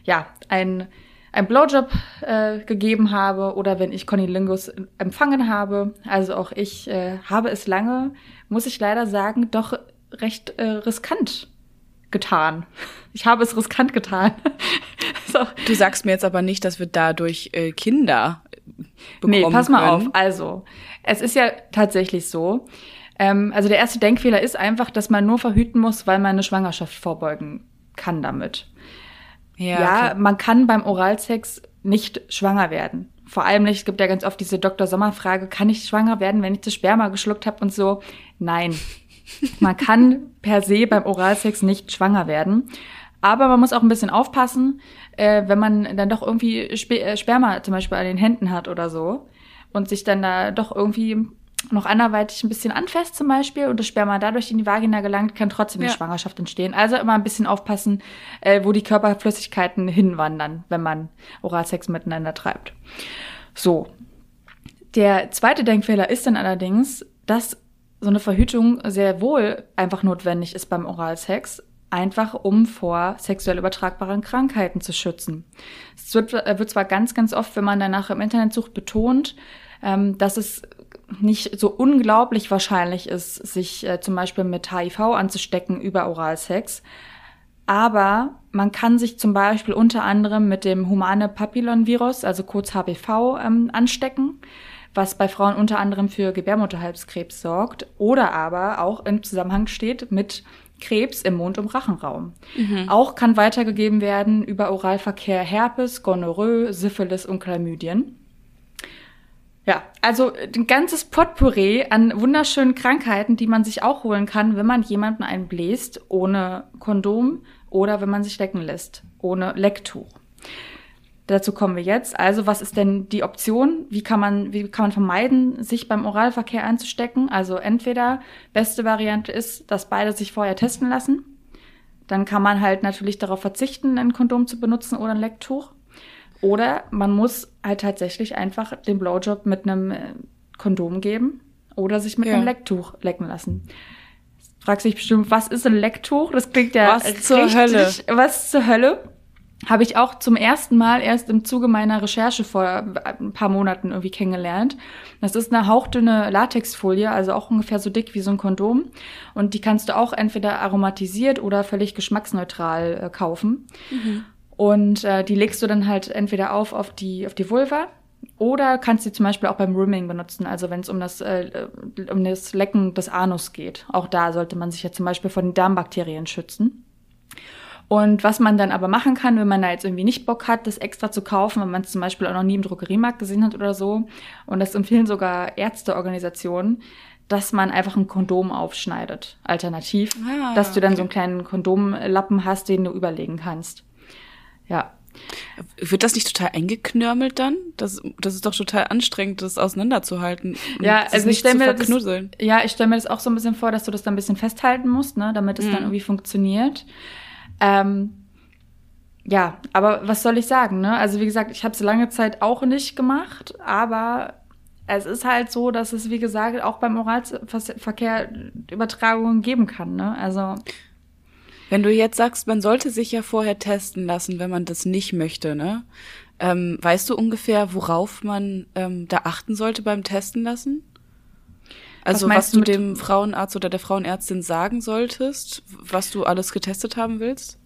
ja ein ein Blowjob äh, gegeben habe oder wenn ich Connilingus empfangen habe. Also auch ich äh, habe es lange, muss ich leider sagen, doch recht äh, riskant getan. [LAUGHS] Ich habe es riskant getan. [LAUGHS] so. Du sagst mir jetzt aber nicht, dass wir dadurch äh, Kinder bekommen Nee, pass mal können. auf. Also, es ist ja tatsächlich so. Ähm, also der erste Denkfehler ist einfach, dass man nur verhüten muss, weil man eine Schwangerschaft vorbeugen kann damit. Ja, Ja, okay. man kann beim Oralsex nicht schwanger werden. Vor allem nicht, es gibt ja ganz oft diese Dr. Sommer-Frage, kann ich schwanger werden, wenn ich das Sperma geschluckt habe und so? Nein. Man kann per se beim Oralsex nicht schwanger werden. Aber man muss auch ein bisschen aufpassen, äh, wenn man dann doch irgendwie Spe äh, Sperma zum Beispiel an den Händen hat oder so und sich dann da doch irgendwie noch anderweitig ein bisschen anfasst zum Beispiel und das Sperma dadurch in die Vagina gelangt, kann trotzdem eine Ja. Schwangerschaft entstehen. Also immer ein bisschen aufpassen, äh, wo die Körperflüssigkeiten hinwandern, wenn man Oralsex miteinander treibt. So. Der zweite Denkfehler ist dann allerdings, dass so eine Verhütung sehr wohl einfach notwendig ist beim Oralsex, einfach um vor sexuell übertragbaren Krankheiten zu schützen. Es wird, äh, wird zwar ganz, ganz oft, wenn man danach im Internet sucht, betont, ähm, dass es nicht so unglaublich wahrscheinlich ist, sich äh, zum Beispiel mit HIV anzustecken über Oralsex. Aber man kann sich zum Beispiel unter anderem mit dem humane Papillonvirus, also kurz HPV, ähm, anstecken, was bei Frauen unter anderem für Gebärmutterhalskrebs sorgt oder aber auch im Zusammenhang steht mit Krebs im Mund- und Rachenraum. Auch kann weitergegeben werden über Oralverkehr Herpes, Gonorrhoe, Syphilis und Chlamydien. Ja, also ein ganzes Potpourri an wunderschönen Krankheiten, die man sich auch holen kann, wenn man jemanden einbläst ohne Kondom oder wenn man sich lecken lässt ohne Lecktuch. Dazu kommen wir jetzt. Also, was ist denn die Option? Wie kann man, wie kann man vermeiden, sich beim Oralverkehr anzustecken? Also, entweder beste Variante ist, dass beide sich vorher testen lassen. Dann kann man halt natürlich darauf verzichten, ein Kondom zu benutzen oder ein Lecktuch. Oder man muss halt tatsächlich einfach den Blowjob mit einem äh, Kondom geben oder sich mit Ja. einem Lecktuch lecken lassen. Fragst dich bestimmt, was ist ein Lecktuch? Das klingt ja Was zur Hölle? Was zur Hölle? Habe ich auch zum ersten Mal erst im Zuge meiner Recherche vor ein paar Monaten irgendwie kennengelernt. Das ist eine hauchdünne Latexfolie, also auch ungefähr so dick wie so ein Kondom. Und die kannst du auch entweder aromatisiert oder völlig geschmacksneutral äh, kaufen. Und äh, die legst du dann halt entweder auf auf die, auf die Vulva oder kannst sie zum Beispiel auch beim Rimming benutzen, also wenn es um das, äh, um das Lecken des Anus geht. Auch da sollte man sich ja zum Beispiel von den Darmbakterien schützen. Und was man dann aber machen kann, wenn man da jetzt irgendwie nicht Bock hat, das extra zu kaufen, wenn man es zum Beispiel auch noch nie im Drogeriemarkt gesehen hat oder so, und das empfehlen sogar Ärzteorganisationen, dass man einfach ein Kondom aufschneidet, alternativ, Ah, dass du dann okay. so einen kleinen Kondomlappen hast, den du überlegen kannst. Ja, Wird das nicht total eingeknörmelt dann? Das, das ist doch total anstrengend, das auseinanderzuhalten. Ja, also ich stelle mir das, ja, ich stelle mir das auch so ein bisschen vor, dass du das dann ein bisschen festhalten musst, ne, damit es Mhm. dann irgendwie funktioniert. Ähm, ja, aber was soll ich sagen, ne? Also wie gesagt, ich habe es lange Zeit auch nicht gemacht, aber es ist halt so, dass es wie gesagt auch beim Oralverkehr Übertragungen geben kann, ne? Also Wenn du jetzt sagst, man sollte sich ja vorher testen lassen, wenn man das nicht möchte, ne? Ähm, weißt du ungefähr, worauf man ähm, da achten sollte beim Testen lassen? Also was, meinst du dem Frauenarzt oder der Frauenärztin sagen solltest, was du alles getestet haben willst?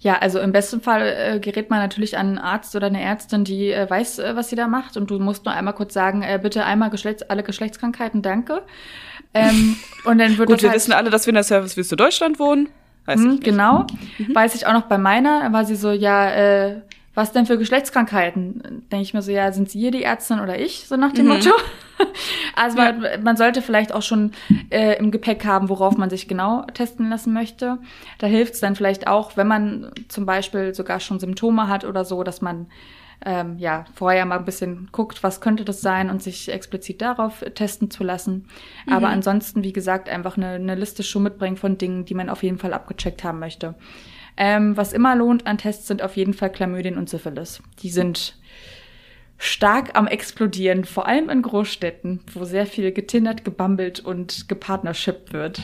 Ja, also im besten Fall äh, gerät man natürlich an einen Arzt oder eine Ärztin, die äh, weiß, äh, was sie da macht. Und du musst nur einmal kurz sagen, äh, bitte einmal Geschlechts alle Geschlechtskrankheiten, danke. Ähm, und dann wird Gut, wir halt, wissen alle, dass wir in der Service-Wüste Deutschland wohnen. Weiß Hm, ich nicht. genau. Weiß ich auch noch bei meiner, da war sie so, ja, äh, was denn für Geschlechtskrankheiten? Denke ich mir so, ja, sind Sie hier die Ärztin oder ich, so nach dem Mhm. Motto. [LAUGHS] Also man, man sollte vielleicht auch schon äh, im Gepäck haben, worauf man sich genau testen lassen möchte. Da hilft es dann vielleicht auch, wenn man zum Beispiel sogar schon Symptome hat oder so, dass man ähm, ja vorher mal ein bisschen guckt, was könnte das sein und sich explizit darauf testen zu lassen. Aber ansonsten, wie gesagt, einfach eine, eine Liste schon mitbringen von Dingen, die man auf jeden Fall abgecheckt haben möchte. Ähm, was immer lohnt an Tests sind auf jeden Fall Chlamydien und Syphilis. Die sind stark am explodieren, vor allem in Großstädten, wo sehr viel getindert, gebambelt und gepartnershippt wird.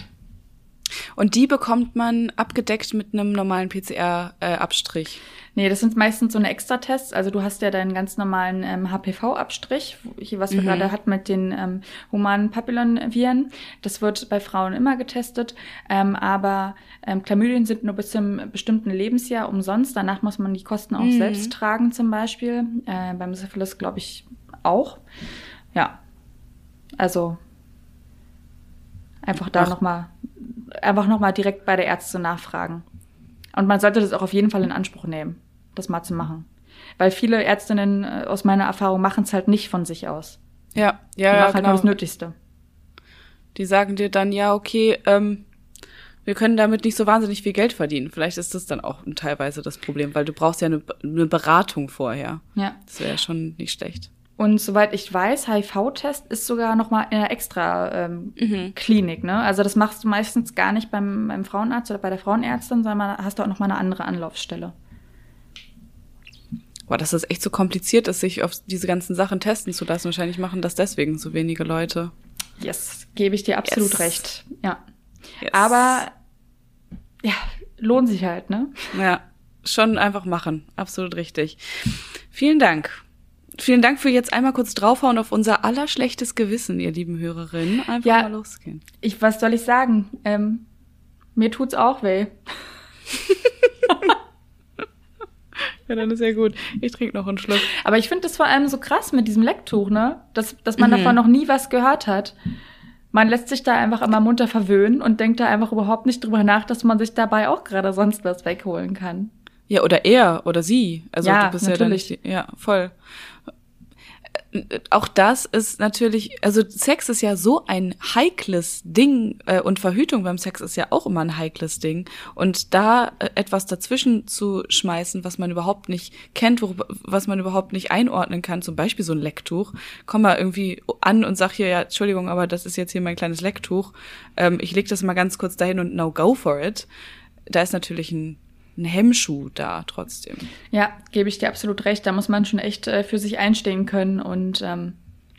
Und die bekommt man abgedeckt mit einem normalen PCR-Abstrich. Nee, das sind meistens so eine Extratests. Also du hast ja deinen ganz normalen ähm, HPV-Abstrich, was wir gerade hatten mit den ähm, humanen Papillonviren. Das wird bei Frauen immer getestet. Ähm, aber ähm, Chlamydien sind nur bis zum bestimmten Lebensjahr umsonst. Danach muss man die Kosten auch selbst tragen zum Beispiel. Äh, beim Syphilis glaube ich auch. Ja, also einfach da nochmal einfach noch mal direkt bei der Ärztin nachfragen. Und man sollte das auch auf jeden Fall in Anspruch nehmen, das mal zu machen. Weil viele Ärztinnen äh, aus meiner Erfahrung machen es halt nicht von sich aus. Ja, Die ja, ja, machen halt nur genau. das Nötigste. Die sagen dir dann, ja, okay, ähm, wir können damit nicht so wahnsinnig viel Geld verdienen. Vielleicht ist das dann auch teilweise das Problem, weil du brauchst ja eine, eine Beratung vorher. Ja. Das wäre ja schon nicht schlecht. Und soweit ich weiß, HIV-Test ist sogar noch mal in einer extra ähm, Klinik. Ne? Also das machst du meistens gar nicht beim, beim Frauenarzt oder bei der Frauenärztin, sondern hast du auch noch mal eine andere Anlaufstelle. Boah, dass das echt so kompliziert ist, sich auf diese ganzen Sachen testen zu lassen. Wahrscheinlich machen das deswegen so wenige Leute. Yes, gebe ich dir absolut Yes. recht. Ja. Yes. Aber ja, lohnt sich halt, ne? Ja, schon einfach machen. Absolut richtig. Vielen Dank. Vielen Dank für jetzt einmal kurz draufhauen auf unser allerschlechtes Gewissen, ihr lieben Hörerinnen. Einfach Ja. mal losgehen. Ich, was soll ich sagen? Ähm, mir tut's auch weh. [LAUGHS] Ja, dann ist ja gut. Ich trinke noch einen Schluck. Aber ich finde das vor allem so krass mit diesem Lecktuch, ne? Dass, dass man Mhm. davon noch nie was gehört hat. Man lässt sich da einfach immer munter verwöhnen und denkt da einfach überhaupt nicht drüber nach, dass man sich dabei auch gerade sonst was wegholen kann. Ja, oder er oder sie. Also Ja, du bist natürlich. ja dann nicht, ja, voll. Auch das ist natürlich, also Sex ist ja so ein heikles Ding äh, und Verhütung beim Sex ist ja auch immer ein heikles Ding. Und da äh, etwas dazwischen zu schmeißen, was man überhaupt nicht kennt, wo, was man überhaupt nicht einordnen kann, zum Beispiel so ein Lecktuch, komm mal irgendwie an und sag hier, ja, Entschuldigung, aber das ist jetzt hier mein kleines Lecktuch. Ähm, ich leg das mal ganz kurz dahin und now go for it. Da ist natürlich ein ein Hemmschuh da trotzdem. Ja, gebe ich dir absolut recht. Da muss man schon echt äh, für sich einstehen können und ähm,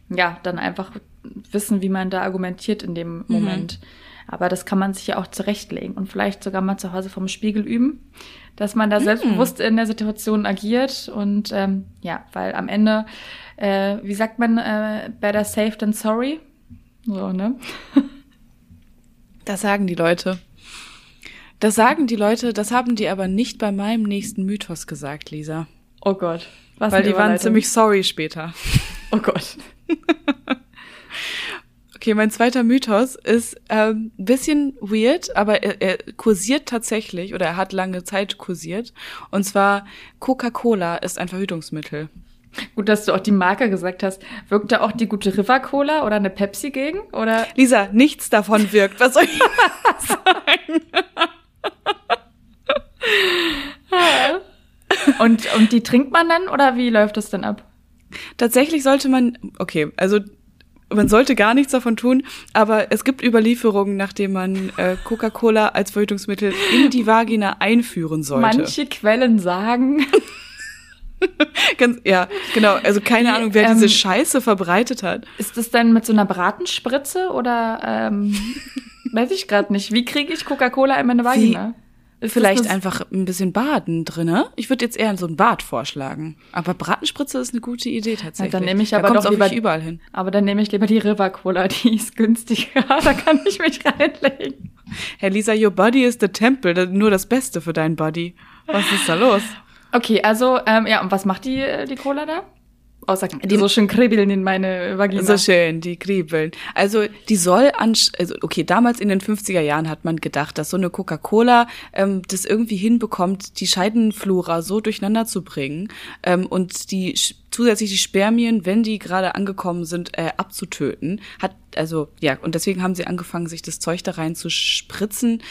ja, dann einfach wissen, wie man da argumentiert in dem mhm. Moment. Aber das kann man sich ja auch zurechtlegen und vielleicht sogar mal zu Hause vom Spiegel üben, dass man da mhm. selbstbewusst in der Situation agiert und ähm, ja, weil am Ende, äh, wie sagt man, äh, better safe than sorry. So, ne? [LAUGHS] Das sagen die Leute. Das sagen die Leute, das haben die aber nicht bei meinem nächsten Mythos gesagt, Lisa. Oh Gott. Was Weil die waren ziemlich sorry später. [LAUGHS] Oh Gott. [LAUGHS] okay, mein zweiter Mythos ist ähm, bisschen weird, aber er, er kursiert tatsächlich oder er hat lange Zeit kursiert. Und zwar Coca-Cola ist ein Verhütungsmittel. Gut, dass du auch die Marke gesagt hast. Wirkt da auch die gute River Cola oder eine Pepsi gegen? Oder? Lisa, nichts davon wirkt. Was soll ich sagen? [LAUGHS] [LAUGHS] und, und die trinkt man dann oder wie läuft das denn ab? Tatsächlich sollte man, okay, also man sollte gar nichts davon tun, aber es gibt Überlieferungen, nachdem man äh, Coca-Cola als Verhütungsmittel in die Vagina einführen sollte. Manche Quellen sagen. [LAUGHS] Ganz, ja, genau. Also keine Ahnung, wer ähm, diese Scheiße verbreitet hat. Ist das dann mit so einer Bratenspritze oder ähm, [LAUGHS] weiß ich gerade nicht. Wie kriege ich Coca-Cola in meine Vagina? Wie? Vielleicht einfach ein bisschen Baden drinne. Ich würde jetzt eher so ein Bad vorschlagen. Aber Bratenspritze ist eine gute Idee tatsächlich. Ja, dann nehme ich aber da doch lieber überall hin. Aber dann nehme ich lieber die River Cola, die ist günstiger. [LAUGHS] da kann ich mich reinlegen. Herr Lisa, your body is the temple. Nur das Beste für deinen Body. Was ist da los? Okay, also ähm, ja, und was macht die die Cola da? Außer die so schön kribbeln in meine Vagina. So schön, die kribbeln. Also die soll an, also okay, damals in den 50er Jahren hat man gedacht, dass so eine Coca-Cola ähm, das irgendwie hinbekommt, die Scheidenflora so durcheinander zu bringen ähm, und die zusätzlich die Spermien, wenn die gerade angekommen sind, äh, abzutöten. Hat also ja und deswegen haben sie angefangen, sich das Zeug da rein zu spritzen.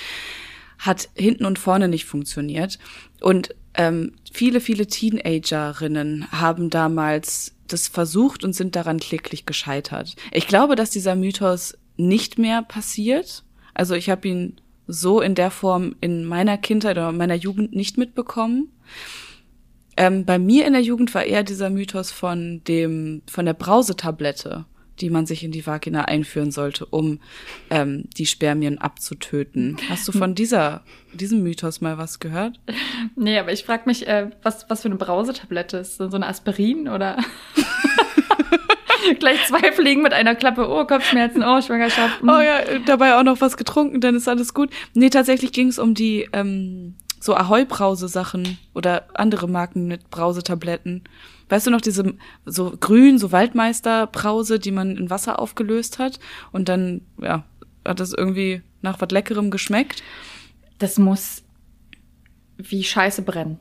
Hat hinten und vorne nicht funktioniert und ähm, viele, viele Teenagerinnen haben damals das versucht und sind daran kläglich gescheitert. Ich glaube, dass dieser Mythos nicht mehr passiert. Also ich habe ihn so in der Form in meiner Kindheit oder meiner Jugend nicht mitbekommen. Ähm, bei mir in der Jugend war eher dieser Mythos von dem von der Brausetablette die man sich in die Vagina einführen sollte, um ähm, die Spermien abzutöten. Hast du von dieser, diesem Mythos mal was gehört? Nee, aber ich frage mich, äh, was, was für eine Brausetablette ist. So eine Aspirin oder? [LAUGHS] Gleich zwei Fliegen mit einer Klappe. Oh, Kopfschmerzen, oh, Schwangerschaft. Oh ja, dabei auch noch was getrunken, dann ist alles gut. Nee, tatsächlich ging es um die ähm, so Ahoi-Brause-Sachen oder andere Marken mit Brausetabletten. Weißt du noch diese so grün, so Waldmeister-Brause, die man in Wasser aufgelöst hat und dann, ja, hat das irgendwie nach was Leckerem geschmeckt? Das muss wie Scheiße brennen.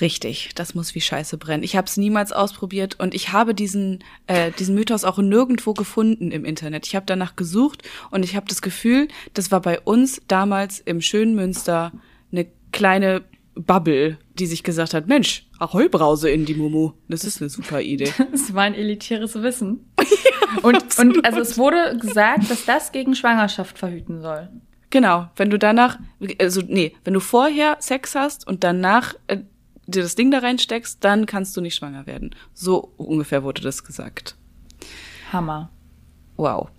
Richtig, das muss wie Scheiße brennen. Ich habe es niemals ausprobiert und ich habe diesen äh, diesen Mythos auch nirgendwo gefunden im Internet. Ich habe danach gesucht und ich habe das Gefühl, das war bei uns damals im schönen Münster eine kleine Bubble, die sich gesagt hat, Mensch, Ahoi-Brause in die Mumu. Das ist eine [LAUGHS] super Idee. Das war ein elitäres Wissen. [LAUGHS] ja, und, und also es wurde gesagt, dass das gegen Schwangerschaft verhüten soll. Genau, wenn du danach, also nee, wenn du vorher Sex hast und danach äh, dir das Ding da reinsteckst, dann kannst du nicht schwanger werden. So ungefähr wurde das gesagt. Hammer. Wow.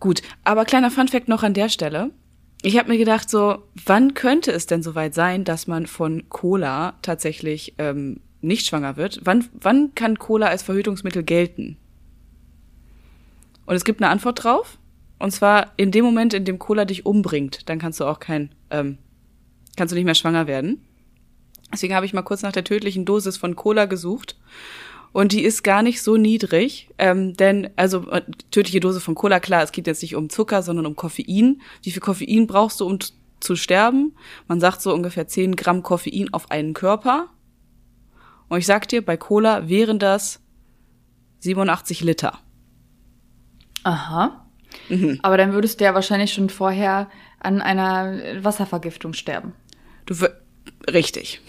Gut, aber kleiner Funfact noch an der Stelle ich habe mir gedacht, so, wann könnte es denn soweit sein, dass man von Cola tatsächlich ähm, nicht schwanger wird? Wann, wann kann Cola als Verhütungsmittel gelten? Und es gibt eine Antwort drauf. Und zwar in dem Moment, in dem Cola dich umbringt, dann kannst du auch kein, ähm, kannst du nicht mehr schwanger werden. Deswegen habe ich mal kurz nach der tödlichen Dosis von Cola gesucht und die ist gar nicht so niedrig, ähm, denn also äh, tödliche Dose von Cola, klar, es geht jetzt nicht um Zucker, sondern um Koffein. Wie viel Koffein brauchst du, um zu sterben? Man sagt so ungefähr 10 Gramm Koffein auf einen Körper. Und ich sag dir, bei Cola wären das 87 Liter. Aha. Aber dann würdest du ja wahrscheinlich schon vorher an einer Wasservergiftung sterben. Du richtig.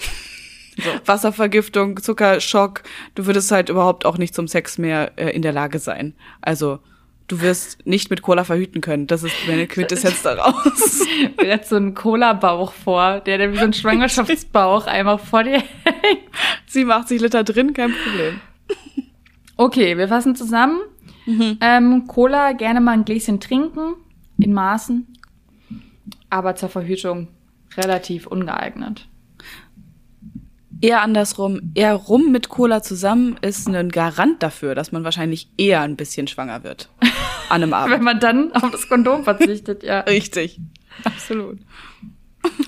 So. Wasservergiftung, Zuckerschock, du würdest halt überhaupt auch nicht zum Sex mehr äh, in der Lage sein. Also du wirst nicht mit Cola verhüten können. Das ist meine [LAUGHS] Quintessenz daraus. Mir jetzt so ein Cola-Bauch vor, der dann wie so ein Schwangerschaftsbauch [LAUGHS] einfach vor dir hängt. 87 Liter drin, kein Problem. Okay, wir fassen zusammen. Ähm, Cola gerne mal ein Gläschen trinken, in Maßen, aber zur Verhütung relativ ungeeignet. Eher andersrum, eher rum mit Cola zusammen ist ein Garant dafür, dass man wahrscheinlich eher ein bisschen schwanger wird. [LAUGHS] An einem Abend. Wenn man dann auf das Kondom verzichtet, ja. Richtig. Absolut.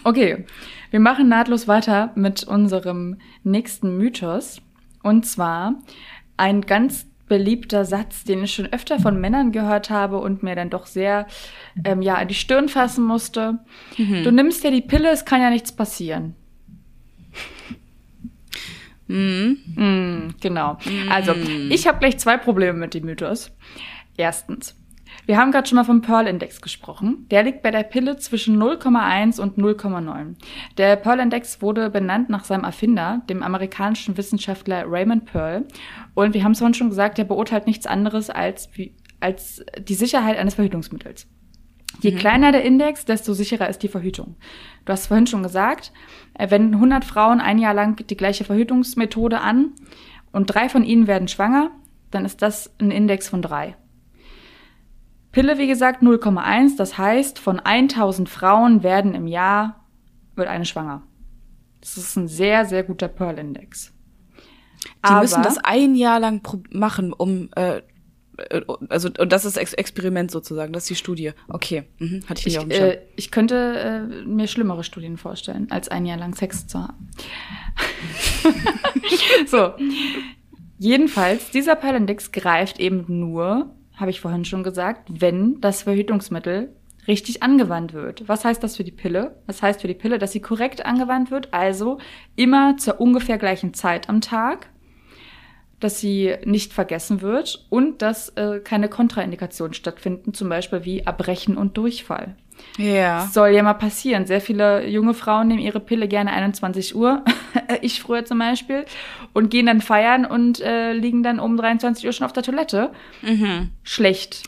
Okay, wir machen nahtlos weiter mit unserem nächsten Mythos. Und zwar ein ganz beliebter Satz, den ich schon öfter von Männern gehört habe und mir dann doch sehr ähm, ja, an die Stirn fassen musste. Du nimmst ja die Pille, es kann ja nichts passieren. Mm, genau. Also, ich habe gleich zwei Probleme mit dem Mythos. Erstens, wir haben gerade schon mal vom Pearl-Index gesprochen. Der liegt bei der Pille zwischen 0,1 und 0,9. Der Pearl-Index wurde benannt nach seinem Erfinder, dem amerikanischen Wissenschaftler Raymond Pearl. Und wir haben es vorhin schon gesagt, der beurteilt nichts anderes als, wie, als die Sicherheit eines Verhütungsmittels. Je kleiner der Index, desto sicherer ist die Verhütung. Du hast vorhin schon gesagt, äh, wenn 100 Frauen ein Jahr lang die gleiche Verhütungsmethode an und drei von ihnen werden schwanger, dann ist das ein Index von drei. Pille, wie gesagt, 0,1. Das heißt, von 1000 Frauen werden im Jahr, wird eine schwanger. Das ist ein sehr, sehr guter Pearl-Index. Die müssen das ein Jahr lang machen, um äh, also und das ist Ex Experiment sozusagen, das ist die Studie. Okay, mhm. hatte ich nicht ich, auf dem Schirm. äh, ich könnte äh, mir schlimmere Studien vorstellen, als ein Jahr lang Sex zu haben. [LAUGHS] so. Jedenfalls, dieser Pearl-Index greift eben nur, habe ich vorhin schon gesagt, wenn das Verhütungsmittel richtig angewandt wird. Was heißt das für die Pille? Das heißt für die Pille, dass sie korrekt angewandt wird, also immer zur ungefähr gleichen Zeit am Tag, dass sie nicht vergessen wird und dass äh, keine Kontraindikationen stattfinden, zum Beispiel wie Erbrechen und Durchfall. ja. Soll ja mal passieren. Sehr viele junge Frauen nehmen ihre Pille gerne 21 Uhr, [LAUGHS] ich früher zum Beispiel, und gehen dann feiern und äh, liegen dann um 23 Uhr schon auf der Toilette. Schlecht.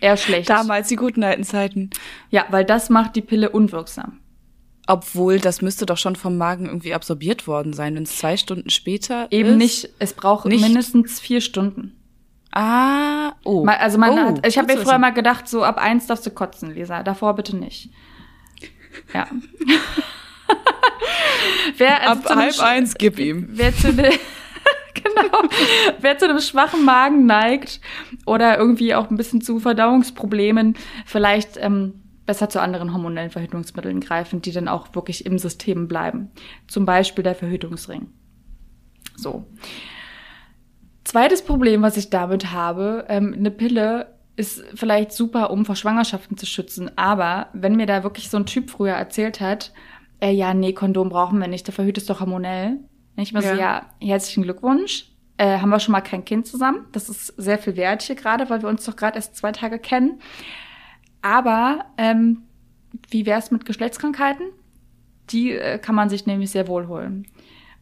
Eher schlecht. Damals die guten alten Zeiten. Ja, weil das macht die Pille unwirksam. Obwohl, das müsste doch schon vom Magen irgendwie absorbiert worden sein, wenn es zwei Stunden später Eben ist. nicht, es braucht Nicht? mindestens vier Stunden. Ah, oh. Also man oh, hat, ich habe mir früher mal gedacht, so ab eins darfst du kotzen, Lisa. Davor bitte nicht. Ja. [LAUGHS] Wer, also Ab halb eins, gib ihm. Wer zu, ne, [LAUGHS] genau, wer zu einem schwachen Magen neigt oder irgendwie auch ein bisschen zu Verdauungsproblemen, vielleicht ähm, besser zu anderen hormonellen Verhütungsmitteln greifen, die dann auch wirklich im System bleiben. Zum Beispiel der Verhütungsring. So. Zweites Problem, was ich damit habe, ähm, eine Pille ist vielleicht super, um vor Schwangerschaften zu schützen, aber wenn mir da wirklich so ein Typ früher erzählt hat, äh, ja, nee, Kondom brauchen wir nicht, der verhütet doch hormonell. Ich mir so, Ja. ja, herzlichen Glückwunsch. Äh, haben wir schon mal kein Kind zusammen. Das ist sehr viel wert hier gerade, weil wir uns doch gerade erst zwei Tage kennen. Aber ähm, wie wär's mit Geschlechtskrankheiten? Die äh, kann man sich nämlich sehr wohl holen.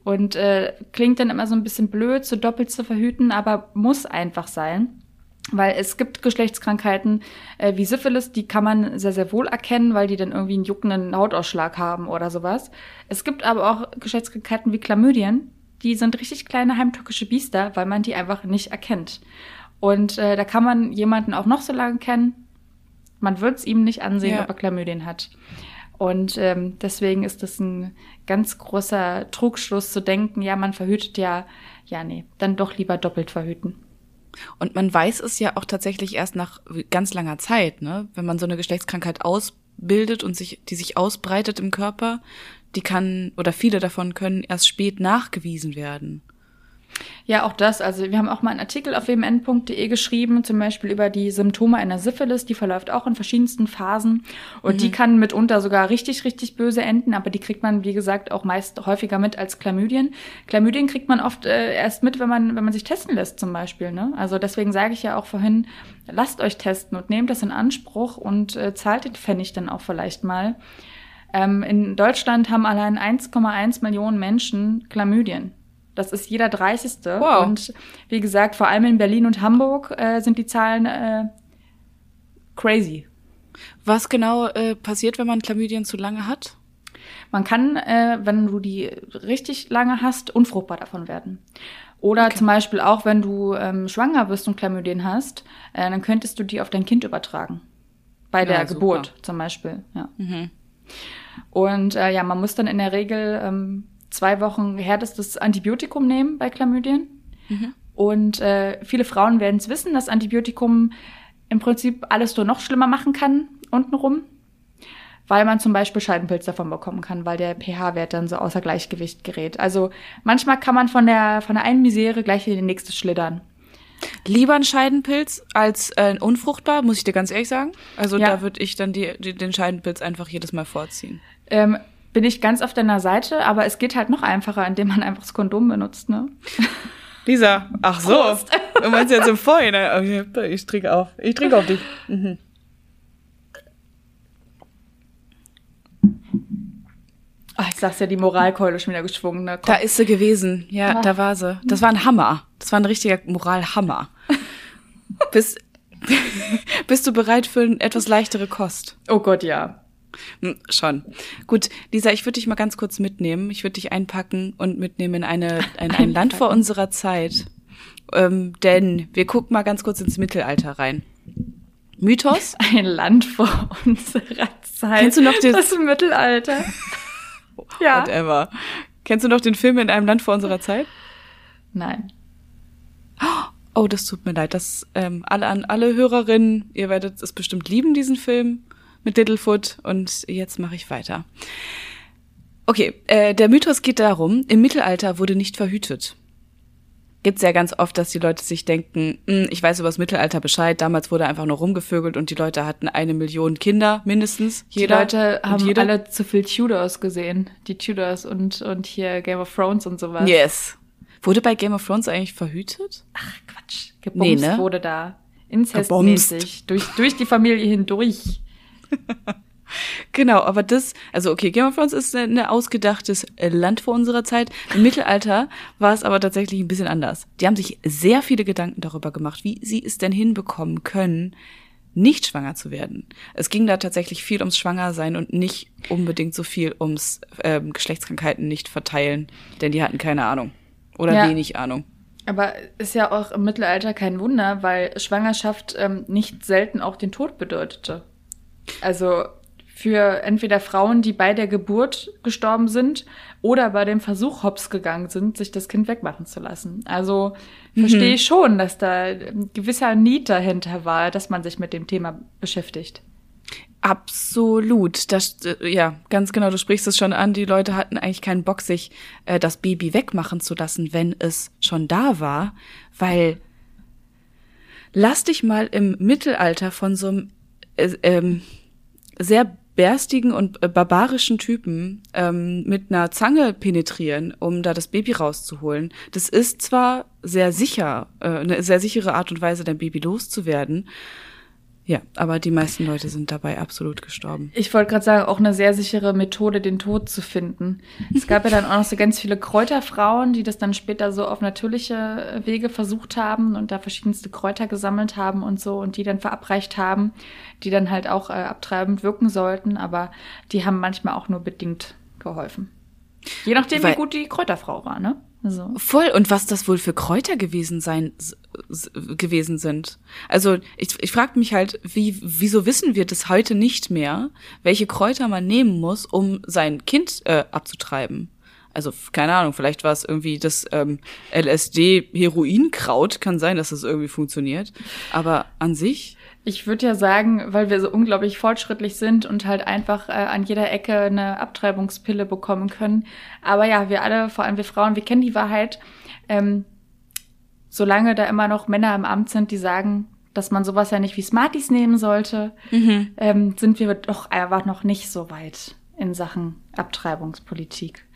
Und äh, klingt dann immer so ein bisschen blöd, so doppelt zu verhüten, aber muss einfach sein. Weil es gibt Geschlechtskrankheiten äh, wie Syphilis, die kann man sehr, sehr wohl erkennen, weil die dann irgendwie einen juckenden Hautausschlag haben oder sowas. Es gibt aber auch Geschlechtskrankheiten wie Chlamydien, die sind richtig kleine heimtückische Biester, weil man die einfach nicht erkennt. Und äh, da kann man jemanden auch noch so lange kennen, man wird es ihm nicht ansehen, Ja. ob er Chlamydien hat. Und ähm, deswegen ist das ein ganz großer Trugschluss zu denken, ja, man verhütet ja, ja, nee, dann doch lieber doppelt verhüten. Und man weiß es ja auch tatsächlich erst nach ganz langer Zeit, ne? Wenn man so eine Geschlechtskrankheit ausbildet und sich, die sich ausbreitet im Körper, die kann, oder viele davon können erst spät nachgewiesen werden. Ja, auch das. Also wir haben auch mal einen Artikel auf wmn.de geschrieben, zum Beispiel über die Symptome einer Syphilis. Die verläuft auch in verschiedensten Phasen und mhm. die kann mitunter sogar richtig, richtig böse enden, aber die kriegt man, wie gesagt, auch meist häufiger mit als Chlamydien. Chlamydien kriegt man oft äh, erst mit, wenn man, wenn man sich testen lässt zum Beispiel. Ne? Also deswegen sage ich ja auch vorhin, lasst euch testen und nehmt das in Anspruch und äh, zahlt den Pfennig dann auch vielleicht mal. Ähm, in Deutschland haben allein 1,1 Millionen Menschen Chlamydien. Das ist jeder 30. Wow. Und wie gesagt, vor allem in Berlin und Hamburg äh, sind die Zahlen äh, crazy. Was genau äh, passiert, wenn man Chlamydien zu lange hat? Man kann, äh, wenn du die richtig lange hast, unfruchtbar davon werden. Oder okay. zum Beispiel auch, wenn du ähm, schwanger bist und Chlamydien hast, äh, dann könntest du die auf dein Kind übertragen. Bei der ja, Geburt zum Beispiel. Ja. Mhm. Und äh, ja, man muss dann in der Regel ähm, zwei Wochen härtestes Antibiotikum nehmen bei Chlamydien. Mhm. Und äh, viele Frauen werden es wissen, dass Antibiotikum im Prinzip alles nur noch schlimmer machen kann untenrum, weil man zum Beispiel Scheidenpilz davon bekommen kann, weil der pH-Wert dann so außer Gleichgewicht gerät. Also manchmal kann man von der von der einen Misere gleich in die nächste schlittern. Lieber ein Scheidenpilz als äh, unfruchtbar, muss ich dir ganz ehrlich sagen. Also ja. da würde ich dann die, die, den Scheidenpilz einfach jedes Mal vorziehen. Ähm, bin ich ganz auf deiner Seite, aber es geht halt noch einfacher, indem man einfach das Kondom benutzt, ne? Lisa, ach so. Prost. Du meinst jetzt im Vorhinein. Ich trinke auf. Ich trinke auf dich. Mhm. Ach, ich sag's ja, die Moralkeule schon wieder geschwungen. Ne? Da ist sie gewesen. Ja, ah. da war sie. Das war ein Hammer. Das war ein richtiger Moralhammer. [LAUGHS] bist, [LAUGHS] bist du bereit für eine etwas leichtere Kost? Oh Gott, ja. Hm, schon. Gut, Lisa, ich würde dich mal ganz kurz mitnehmen. Ich würde dich einpacken und mitnehmen in eine in ein [LAUGHS] Land vor unserer Zeit. Ähm, denn wir gucken mal ganz kurz ins Mittelalter rein. Mythos? [LAUGHS] Ein Land vor unserer Zeit. Kennst du noch den, das Mittelalter? [LAUGHS] ja. Whatever. Kennst du noch den Film in einem Land vor unserer Zeit? Nein. Oh, das tut mir leid. Das ähm, alle an alle Hörerinnen, ihr werdet es bestimmt lieben, diesen Film mit Littlefoot und jetzt mache ich weiter. Okay, äh, der Mythos geht darum, im Mittelalter wurde nicht verhütet. Gibt's ja ganz oft, dass die Leute sich denken, hm, ich weiß über das Mittelalter Bescheid, damals wurde einfach nur rumgevögelt und die Leute hatten eine Million Kinder mindestens. Jeder die Leute haben jeder. alle zu viel Tudors gesehen. Die Tudors und, und hier Game of Thrones und sowas. Yes. Wurde bei Game of Thrones eigentlich verhütet? Ach Quatsch. Gebumst nee, ne? wurde da. Inzestmäßig. Durch, durch die Familie hindurch. [LAUGHS] Genau, aber das, also okay, Game of Thrones ist ein ausgedachtes Land vor unserer Zeit. Im Mittelalter war es aber tatsächlich ein bisschen anders. Die haben sich sehr viele Gedanken darüber gemacht, wie sie es denn hinbekommen können, nicht schwanger zu werden. Es ging da tatsächlich viel ums Schwangersein und nicht unbedingt so viel ums ähm, Geschlechtskrankheiten nicht verteilen, denn die hatten keine Ahnung oder ja. wenig Ahnung. Aber ist ja auch im Mittelalter kein Wunder, weil Schwangerschaft ähm, nicht selten auch den Tod bedeutete. Also für entweder Frauen, die bei der Geburt gestorben sind oder bei dem Versuch hops gegangen sind, sich das Kind wegmachen zu lassen. Also mhm. verstehe ich schon, dass da ein gewisser Need dahinter war, dass man sich mit dem Thema beschäftigt. Absolut. Das, äh, ja, ganz genau, du sprichst es schon an. Die Leute hatten eigentlich keinen Bock, sich äh, das Baby wegmachen zu lassen, wenn es schon da war, weil lass dich mal im Mittelalter von so einem äh, ähm, sehr berstigen und äh, barbarischen Typen ähm, mit einer Zange penetrieren, um da das Baby rauszuholen. Das ist zwar sehr sicher, äh, eine sehr sichere Art und Weise, dein Baby loszuwerden, ja, aber die meisten Leute sind dabei absolut gestorben. Ich wollte gerade sagen, auch eine sehr sichere Methode, den Tod zu finden. Es gab ja dann auch noch so ganz viele Kräuterfrauen, die das dann später so auf natürliche Wege versucht haben und da verschiedenste Kräuter gesammelt haben und so und die dann verabreicht haben, die dann halt auch äh, abtreibend wirken sollten, aber die haben manchmal auch nur bedingt geholfen. Je nachdem, Weil, wie gut die Kräuterfrau war, ne? So. Voll. Und was das wohl für Kräuter gewesen sein gewesen sind. Also ich, ich frage mich halt, wie wieso wissen wir das heute nicht mehr, welche Kräuter man nehmen muss, um sein Kind äh, abzutreiben? Also keine Ahnung, vielleicht war es irgendwie das ähm, LSD-Heroinkraut, kann sein, dass das irgendwie funktioniert. Aber an sich ich würde ja sagen, weil wir so unglaublich fortschrittlich sind und halt einfach äh, an jeder Ecke eine Abtreibungspille bekommen können. Aber ja, wir alle, vor allem wir Frauen, wir kennen die Wahrheit. Ähm, solange da immer noch Männer im Amt sind, die sagen, dass man sowas ja nicht wie Smarties nehmen sollte, mhm. ähm, sind wir doch einfach noch nicht so weit in Sachen Abtreibungspolitik.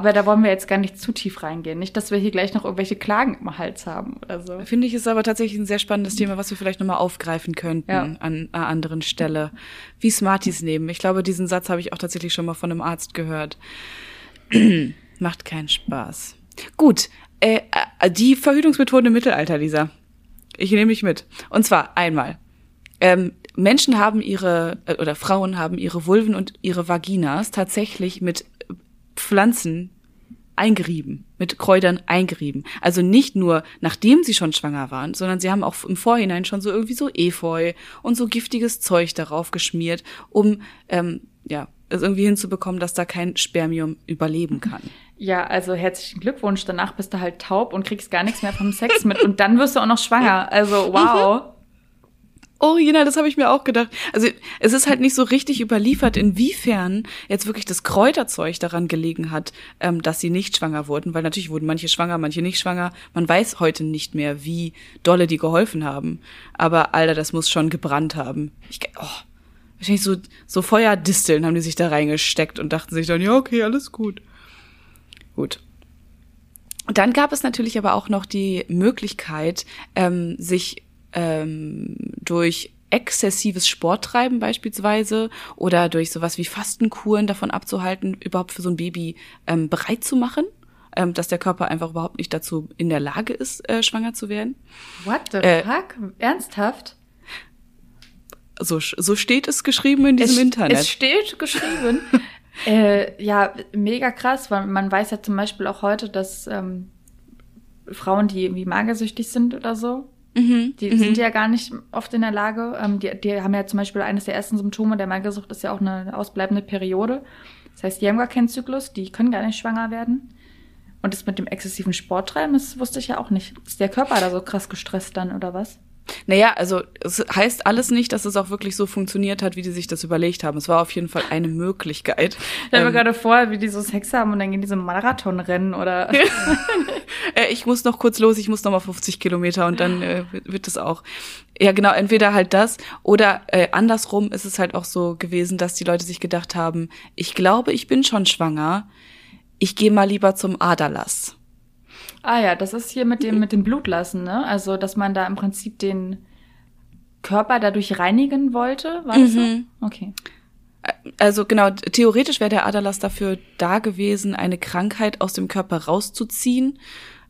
Aber da wollen wir jetzt gar nicht zu tief reingehen. Nicht, dass wir hier gleich noch irgendwelche Klagen im Hals haben oder so. Finde ich, ist aber tatsächlich ein sehr spannendes Thema, was wir vielleicht nochmal aufgreifen könnten ja. an einer anderen Stelle. Wie Smarties nehmen. Ich glaube, diesen Satz habe ich auch tatsächlich schon mal von einem Arzt gehört. [CLEARS THROAT] Macht keinen Spaß. Gut, äh, äh, die Verhütungsmethoden im Mittelalter, Lisa. Ich nehme mich mit. Und zwar einmal. Ähm, Menschen haben ihre, äh, oder Frauen haben ihre Vulven und ihre Vaginas tatsächlich mit Pflanzen eingerieben, mit Kräutern eingerieben. Also nicht nur nachdem sie schon schwanger waren, sondern sie haben auch im Vorhinein schon so irgendwie so Efeu und so giftiges Zeug darauf geschmiert, um ähm, ja es irgendwie hinzubekommen, dass da kein Spermium überleben kann. Ja, also herzlichen Glückwunsch. Danach bist du halt taub und kriegst gar nichts mehr vom Sex mit und dann wirst du auch noch schwanger. Also wow. [LAUGHS] Original, das habe ich mir auch gedacht. Also es ist halt nicht so richtig überliefert, inwiefern jetzt wirklich das Kräuterzeug daran gelegen hat, ähm, dass sie nicht schwanger wurden, weil natürlich wurden manche schwanger, manche nicht schwanger. Man weiß heute nicht mehr, wie dolle die geholfen haben. Aber Alter, das muss schon gebrannt haben. Ich, oh, wahrscheinlich so, so Feuerdisteln haben die sich da reingesteckt und dachten sich dann, ja, okay, alles gut. Gut. Dann gab es natürlich aber auch noch die Möglichkeit, ähm, sich ähm, durch exzessives Sporttreiben beispielsweise oder durch sowas wie Fastenkuren davon abzuhalten, überhaupt für so ein Baby ähm, bereit zu machen, ähm, dass der Körper einfach überhaupt nicht dazu in der Lage ist, äh, schwanger zu werden. What the äh, fuck? Ernsthaft? So, so steht es geschrieben in diesem es, Internet. Es steht geschrieben. [LAUGHS] äh, ja, mega krass, weil man weiß ja zum Beispiel auch heute, dass ähm, Frauen, die irgendwie magersüchtig sind oder so, Mhm, die mhm. sind ja gar nicht oft in der Lage. Ähm, die, die haben ja zum Beispiel eines der ersten Symptome der Magersucht ist ja auch eine ausbleibende Periode. Das heißt, die haben gar keinen Zyklus, die können gar nicht schwanger werden. Und das mit dem exzessiven Sporttreiben, das wusste ich ja auch nicht. Ist der Körper da so krass gestresst dann oder was? Naja, also es heißt alles nicht, dass es auch wirklich so funktioniert hat, wie die sich das überlegt haben. Es war auf jeden Fall eine Möglichkeit. Ich stelle mir ähm, gerade vor, wie die so Sex haben und dann gehen die so Marathon rennen oder. [LAUGHS] äh, ich muss noch kurz los, ich muss noch mal 50 Kilometer und dann äh, wird es auch. Ja, genau, entweder halt das oder äh, andersrum ist es halt auch so gewesen, dass die Leute sich gedacht haben, ich glaube, ich bin schon schwanger, ich gehe mal lieber zum Aderlass. Ah ja, das ist hier mit dem, mit dem Blutlassen, ne? Also, dass man da im Prinzip den Körper dadurch reinigen wollte, war das mhm. so? Okay. Also genau, theoretisch wäre der Aderlass dafür da gewesen, eine Krankheit aus dem Körper rauszuziehen.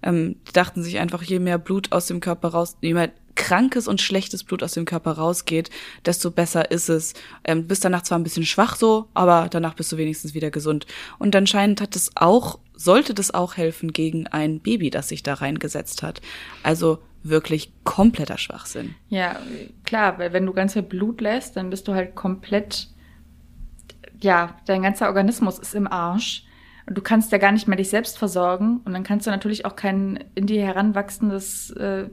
Ähm, die dachten sich einfach, je mehr Blut aus dem Körper raus, je mehr krankes und schlechtes Blut aus dem Körper rausgeht, desto besser ist es. Ähm, bist danach zwar ein bisschen schwach so, aber danach bist du wenigstens wieder gesund. Und anscheinend hat es auch, sollte das auch helfen gegen ein Baby, das sich da reingesetzt hat. Also wirklich kompletter Schwachsinn. Ja, klar, weil wenn du ganz viel Blut lässt, dann bist du halt komplett, ja, dein ganzer Organismus ist im Arsch. Und du kannst ja gar nicht mehr dich selbst versorgen. Und dann kannst du natürlich auch kein in dir heranwachsendes, äh,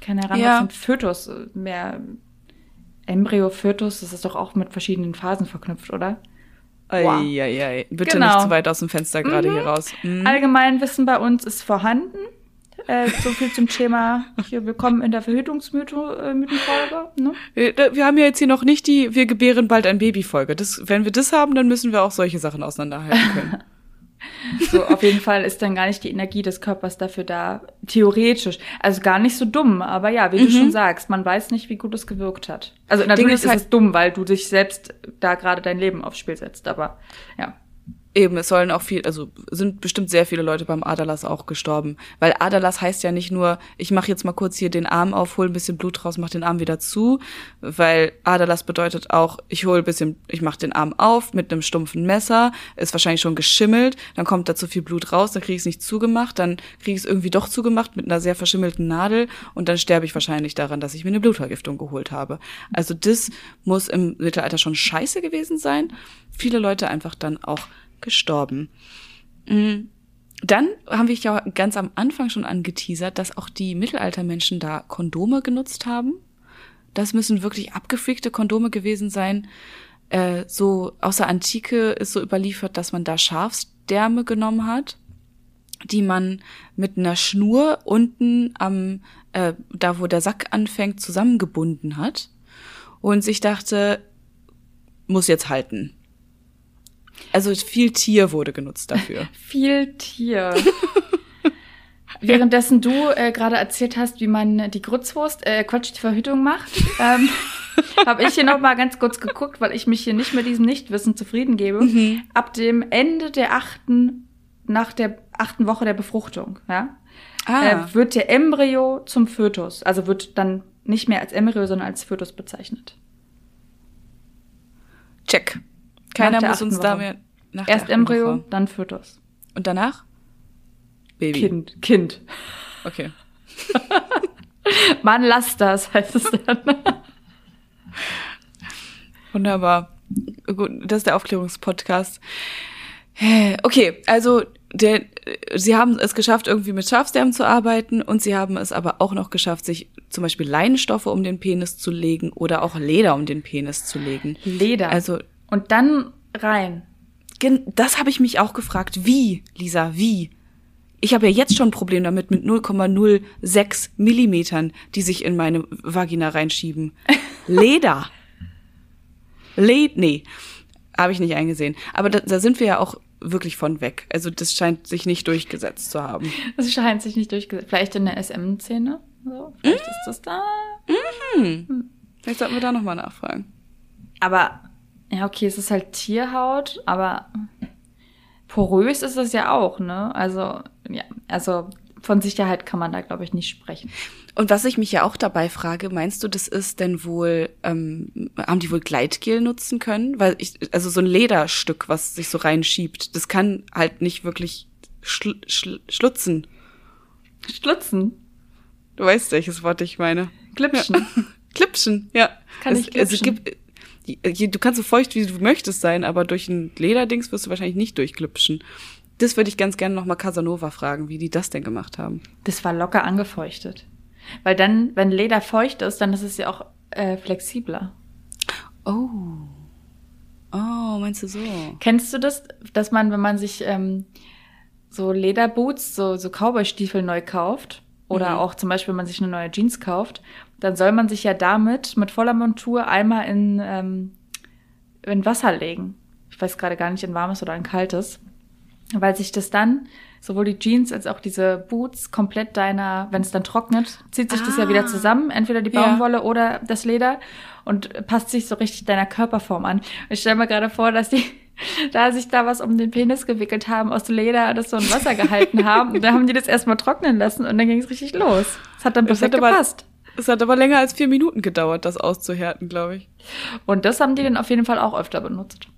kein heranwachsendes ja. Fötus mehr. Embryo, Fötus, das ist doch auch mit verschiedenen Phasen verknüpft, oder? Wow. Eieiei. Bitte genau. nicht zu weit aus dem Fenster gerade mhm. hier raus. Mhm. Allgemeinwissen bei uns ist vorhanden. Äh, so viel zum Thema. Hier, willkommen in der Verhütungsmythenfolge. Ne? Wir haben ja jetzt hier noch nicht die Wir gebären bald ein Baby-Folge. wenn wir das haben, dann müssen wir auch solche Sachen auseinanderhalten können. [LAUGHS] So, auf jeden Fall ist dann gar nicht die Energie des Körpers dafür da, theoretisch. Also gar nicht so dumm, aber ja, wie mhm. du schon sagst, man weiß nicht, wie gut es gewirkt hat. Also natürlich ist, ist halt es dumm, weil du dich selbst da gerade dein Leben aufs Spiel setzt, aber ja. Eben, es sollen auch viel, also sind bestimmt sehr viele Leute beim Aderlass auch gestorben. Weil Aderlass heißt ja nicht nur, ich mache jetzt mal kurz hier den Arm auf, hol ein bisschen Blut raus, mach den Arm wieder zu. Weil Aderlass bedeutet auch, ich hol ein bisschen, ich mach den Arm auf mit einem stumpfen Messer, ist wahrscheinlich schon geschimmelt, dann kommt da zu viel Blut raus, dann kriege ich es nicht zugemacht, dann kriege ich es irgendwie doch zugemacht mit einer sehr verschimmelten Nadel und dann sterbe ich wahrscheinlich daran, dass ich mir eine Blutvergiftung geholt habe. Also das muss im Mittelalter schon scheiße gewesen sein. Viele Leute einfach dann auch gestorben. Mm. Dann haben wir ja ganz am Anfang schon angeteasert, dass auch die Mittelaltermenschen da Kondome genutzt haben. Das müssen wirklich abgefreakte Kondome gewesen sein. Äh, so aus der Antike ist so überliefert, dass man da Schafsdärme genommen hat. die man mit einer Schnur unten am, äh, da wo der Sack anfängt, zusammengebunden hat und sich dachte, muss jetzt halten. Also viel Tier wurde genutzt dafür. [LAUGHS] Viel Tier. [LAUGHS] Währenddessen du äh, gerade erzählt hast, wie man die Grützwurst, äh, Quatsch, die Verhütung macht, [LAUGHS] ähm, habe ich hier noch mal ganz kurz geguckt, weil ich mich hier nicht mit diesem Nichtwissen zufrieden gebe. Mhm. Ab dem Ende der achten, nach der achten Woche der Befruchtung, ja, Ah. äh, wird der Embryo zum Fötus. Also wird dann nicht mehr als Embryo, sondern als Fötus bezeichnet. Check. Keiner muss uns da mehr. Erst Embryo, Woche. dann Fötus. Und danach? Baby. Kind, Kind. Okay. [LAUGHS] Mann, lass das, heißt es dann. [LAUGHS] Wunderbar. Gut, das ist der Aufklärungspodcast. Okay, also der, sie haben es geschafft, irgendwie mit Schafsdärmen zu arbeiten und sie haben es aber auch noch geschafft, sich zum Beispiel Leinenstoffe um den Penis zu legen oder auch Leder um den Penis zu legen. Leder. Also Und dann rein. gen- das habe ich mich auch gefragt. Wie, Lisa, wie? Ich habe ja jetzt schon ein Problem damit mit 0,06 Millimetern, die sich in meine Vagina reinschieben. [LAUGHS] Leder. Led, nee, habe ich nicht eingesehen. Aber da, da sind wir ja auch wirklich von weg. Also das scheint sich nicht durchgesetzt zu haben. Das scheint sich nicht durchgesetzt. Vielleicht in der SM-Szene. So, vielleicht ist das da. Vielleicht sollten wir da nochmal nachfragen. Aber, ja, okay, es ist halt Tierhaut, aber porös ist es ja auch, ne? Also, ja, also von Sicherheit kann man da, glaube ich, nicht sprechen. Und was ich mich ja auch dabei frage, meinst du, das ist denn wohl, ähm, haben die wohl Gleitgel nutzen können? Weil ich, also so ein Lederstück, was sich so reinschiebt, das kann halt nicht wirklich schl schl schlutzen. Schlutzen. Du weißt, welches Wort ich meine. Glitschen. [LAUGHS] Klipschen, ja. Kann es, ich also es glitschen? gibt, du kannst so feucht, wie du möchtest sein, aber durch ein Lederdings wirst du wahrscheinlich nicht durchklipschen. Das würde ich ganz gerne noch mal Casanova fragen, wie die das denn gemacht haben. Das war locker angefeuchtet. Weil dann, wenn Leder feucht ist, dann ist es ja auch äh, flexibler. Oh. Oh, meinst du so? Kennst du das, dass man, wenn man sich ähm, so Lederboots, so, so Cowboy-Stiefel neu kauft, oder Mhm. auch zum Beispiel, wenn man sich eine neue Jeans kauft, dann soll man sich ja damit mit voller Montur einmal in, ähm, in Wasser legen. Ich weiß gerade gar nicht, in warmes oder in kaltes. Weil sich das dann, sowohl die Jeans als auch diese Boots, komplett deiner, wenn es dann trocknet, zieht sich das ja Ah. wieder zusammen, entweder die Ja. Baumwolle oder das Leder und passt sich so richtig deiner Körperform an. Ich stelle mir gerade vor, dass die [LAUGHS] da sich da was um den Penis gewickelt haben aus Leder, das so in Wasser gehalten haben. Und da haben die das erstmal trocknen lassen und dann ging es richtig los. Es hat dann perfekt hat aber- gepasst. Es hat aber länger als vier Minuten gedauert, das auszuhärten, glaube ich. Und das haben die dann auf jeden Fall auch öfter benutzt.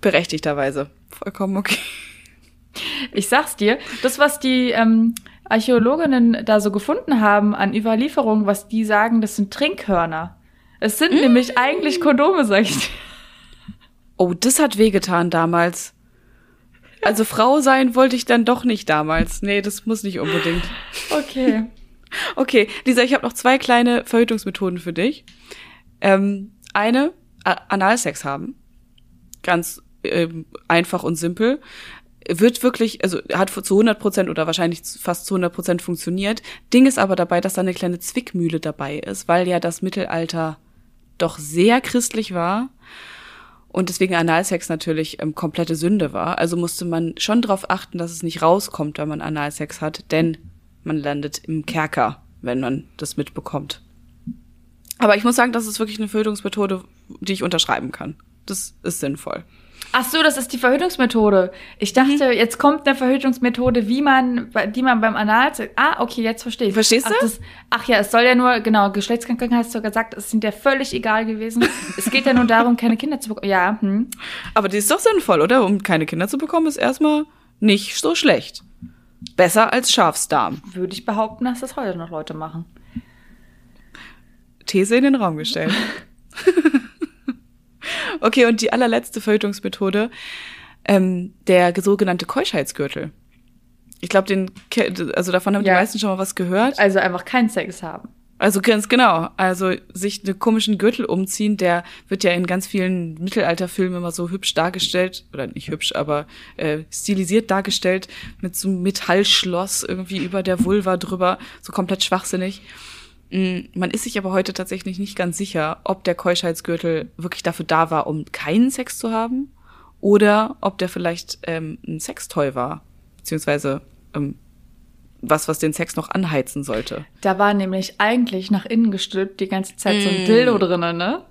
Berechtigterweise. Vollkommen okay. Ich sag's dir, das, was die ähm, Archäologinnen da so gefunden haben an Überlieferungen, was die sagen, das sind Trinkhörner. Es sind nämlich eigentlich Kondome, sag ich dir. Oh, das hat wehgetan damals. Also Frau sein wollte ich dann doch nicht damals. Nee, das muss nicht unbedingt. Okay. Okay, Lisa, ich habe noch zwei kleine Verhütungsmethoden für dich. Ähm, eine, Analsex haben. Ganz ähm, einfach und simpel. Wird wirklich, also hat zu 100 Prozent oder wahrscheinlich fast zu 100 Prozent funktioniert. Ding ist aber dabei, dass da eine kleine Zwickmühle dabei ist, weil ja das Mittelalter doch sehr christlich war und deswegen Analsex natürlich ähm, komplette Sünde war. Also musste man schon darauf achten, dass es nicht rauskommt, wenn man Analsex hat, denn man landet im Kerker, wenn man das mitbekommt. Aber ich muss sagen, das ist wirklich eine Verhütungsmethode, die ich unterschreiben kann. Das ist sinnvoll. Ach so, das ist die Verhütungsmethode. Ich dachte, jetzt kommt eine Verhütungsmethode, wie man, die man beim Analsex. Ah, okay, jetzt verstehe ich. Verstehst ach, du? Das, ach ja, es soll ja nur, genau, Geschlechtskrankheiten hast du gesagt, es sind ja völlig egal gewesen. es geht ja nur darum, keine Kinder zu bekommen. Ja, hm. Aber die ist doch sinnvoll, oder? Um keine Kinder zu bekommen, ist erstmal nicht so schlecht. Besser als Schafsdarm. würde ich behaupten, dass das heute noch Leute machen. These in den Raum gestellt. [LAUGHS] okay, und die allerletzte Verhütungsmethode, ähm, der sogenannte Keuschheitsgürtel. Ich glaube, den, also davon haben Ja. die meisten schon mal was gehört. Also einfach keinen Sex haben. Also ganz genau. Also sich einen komischen Gürtel umziehen, der wird ja in ganz vielen Mittelalterfilmen immer so hübsch dargestellt, oder nicht hübsch, aber äh, stilisiert dargestellt, mit so einem Metallschloss irgendwie über der Vulva drüber, so komplett schwachsinnig. Mm, Man ist sich aber heute tatsächlich nicht ganz sicher, ob der Keuschheitsgürtel wirklich dafür da war, um keinen Sex zu haben, oder ob der vielleicht ähm, ein Sextoy war, beziehungsweise ähm, was, was den Sex noch anheizen sollte. Da war nämlich eigentlich nach innen gestülpt die ganze Zeit so ein Dildo drinnen, ne?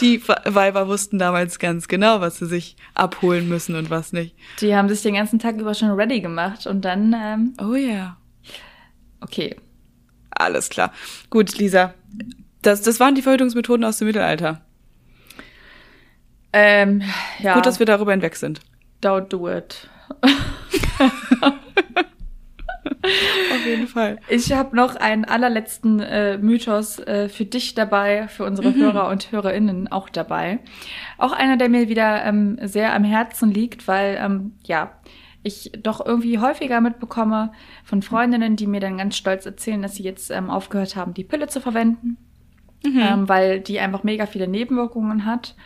Die Weiber wussten damals ganz genau, was sie sich abholen müssen und was nicht. Die haben sich den ganzen Tag über schon ready gemacht und dann, ähm, Oh ja. okay. Alles klar. Gut, Lisa. Das, das waren die Verhütungsmethoden aus dem Mittelalter. Ähm, ja, Gut, dass wir darüber hinweg sind. don't do it. [LAUGHS] Auf jeden Fall. Ich habe noch einen allerletzten äh, Mythos äh, für dich dabei, für unsere Hörer und Hörerinnen auch dabei. Auch einer, der mir wieder ähm, sehr am Herzen liegt, weil ähm, ja ich doch irgendwie häufiger mitbekomme von Freundinnen, die mir dann ganz stolz erzählen, dass sie jetzt ähm, aufgehört haben, die Pille zu verwenden, ähm, weil die einfach mega viele Nebenwirkungen hat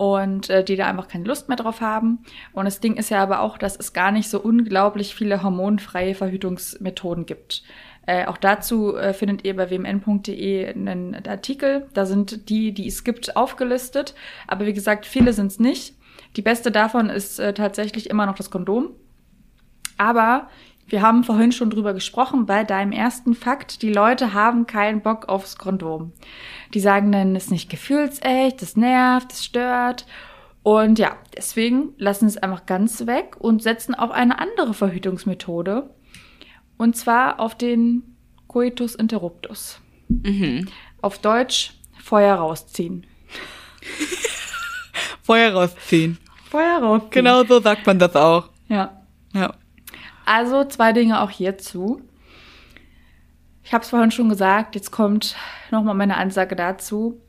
und äh, die da einfach keine Lust mehr drauf haben. Und das Ding ist ja aber auch, dass es gar nicht so unglaublich viele hormonfreie Verhütungsmethoden gibt. Äh, auch dazu äh, findet ihr bei wmn.de einen Artikel. Da sind die, die es gibt, aufgelistet. Aber wie gesagt, viele sind es nicht. Die beste davon ist äh, tatsächlich immer noch das Kondom. Aber wir haben vorhin schon drüber gesprochen bei deinem ersten Fakt. Die Leute haben keinen Bock aufs Kondom. Die sagen dann, es ist nicht gefühlsecht, das nervt, das stört. Und ja, deswegen lassen sie es einfach ganz weg und setzen auf eine andere Verhütungsmethode. Und zwar auf den Coitus interruptus. Auf Deutsch Feuer rausziehen. [LAUGHS] Feuer rausziehen. Feuer rausziehen. Genau so sagt man das auch. Ja. Ja. Also zwei Dinge auch hierzu. Ich habe es vorhin schon gesagt, jetzt kommt nochmal meine Ansage dazu.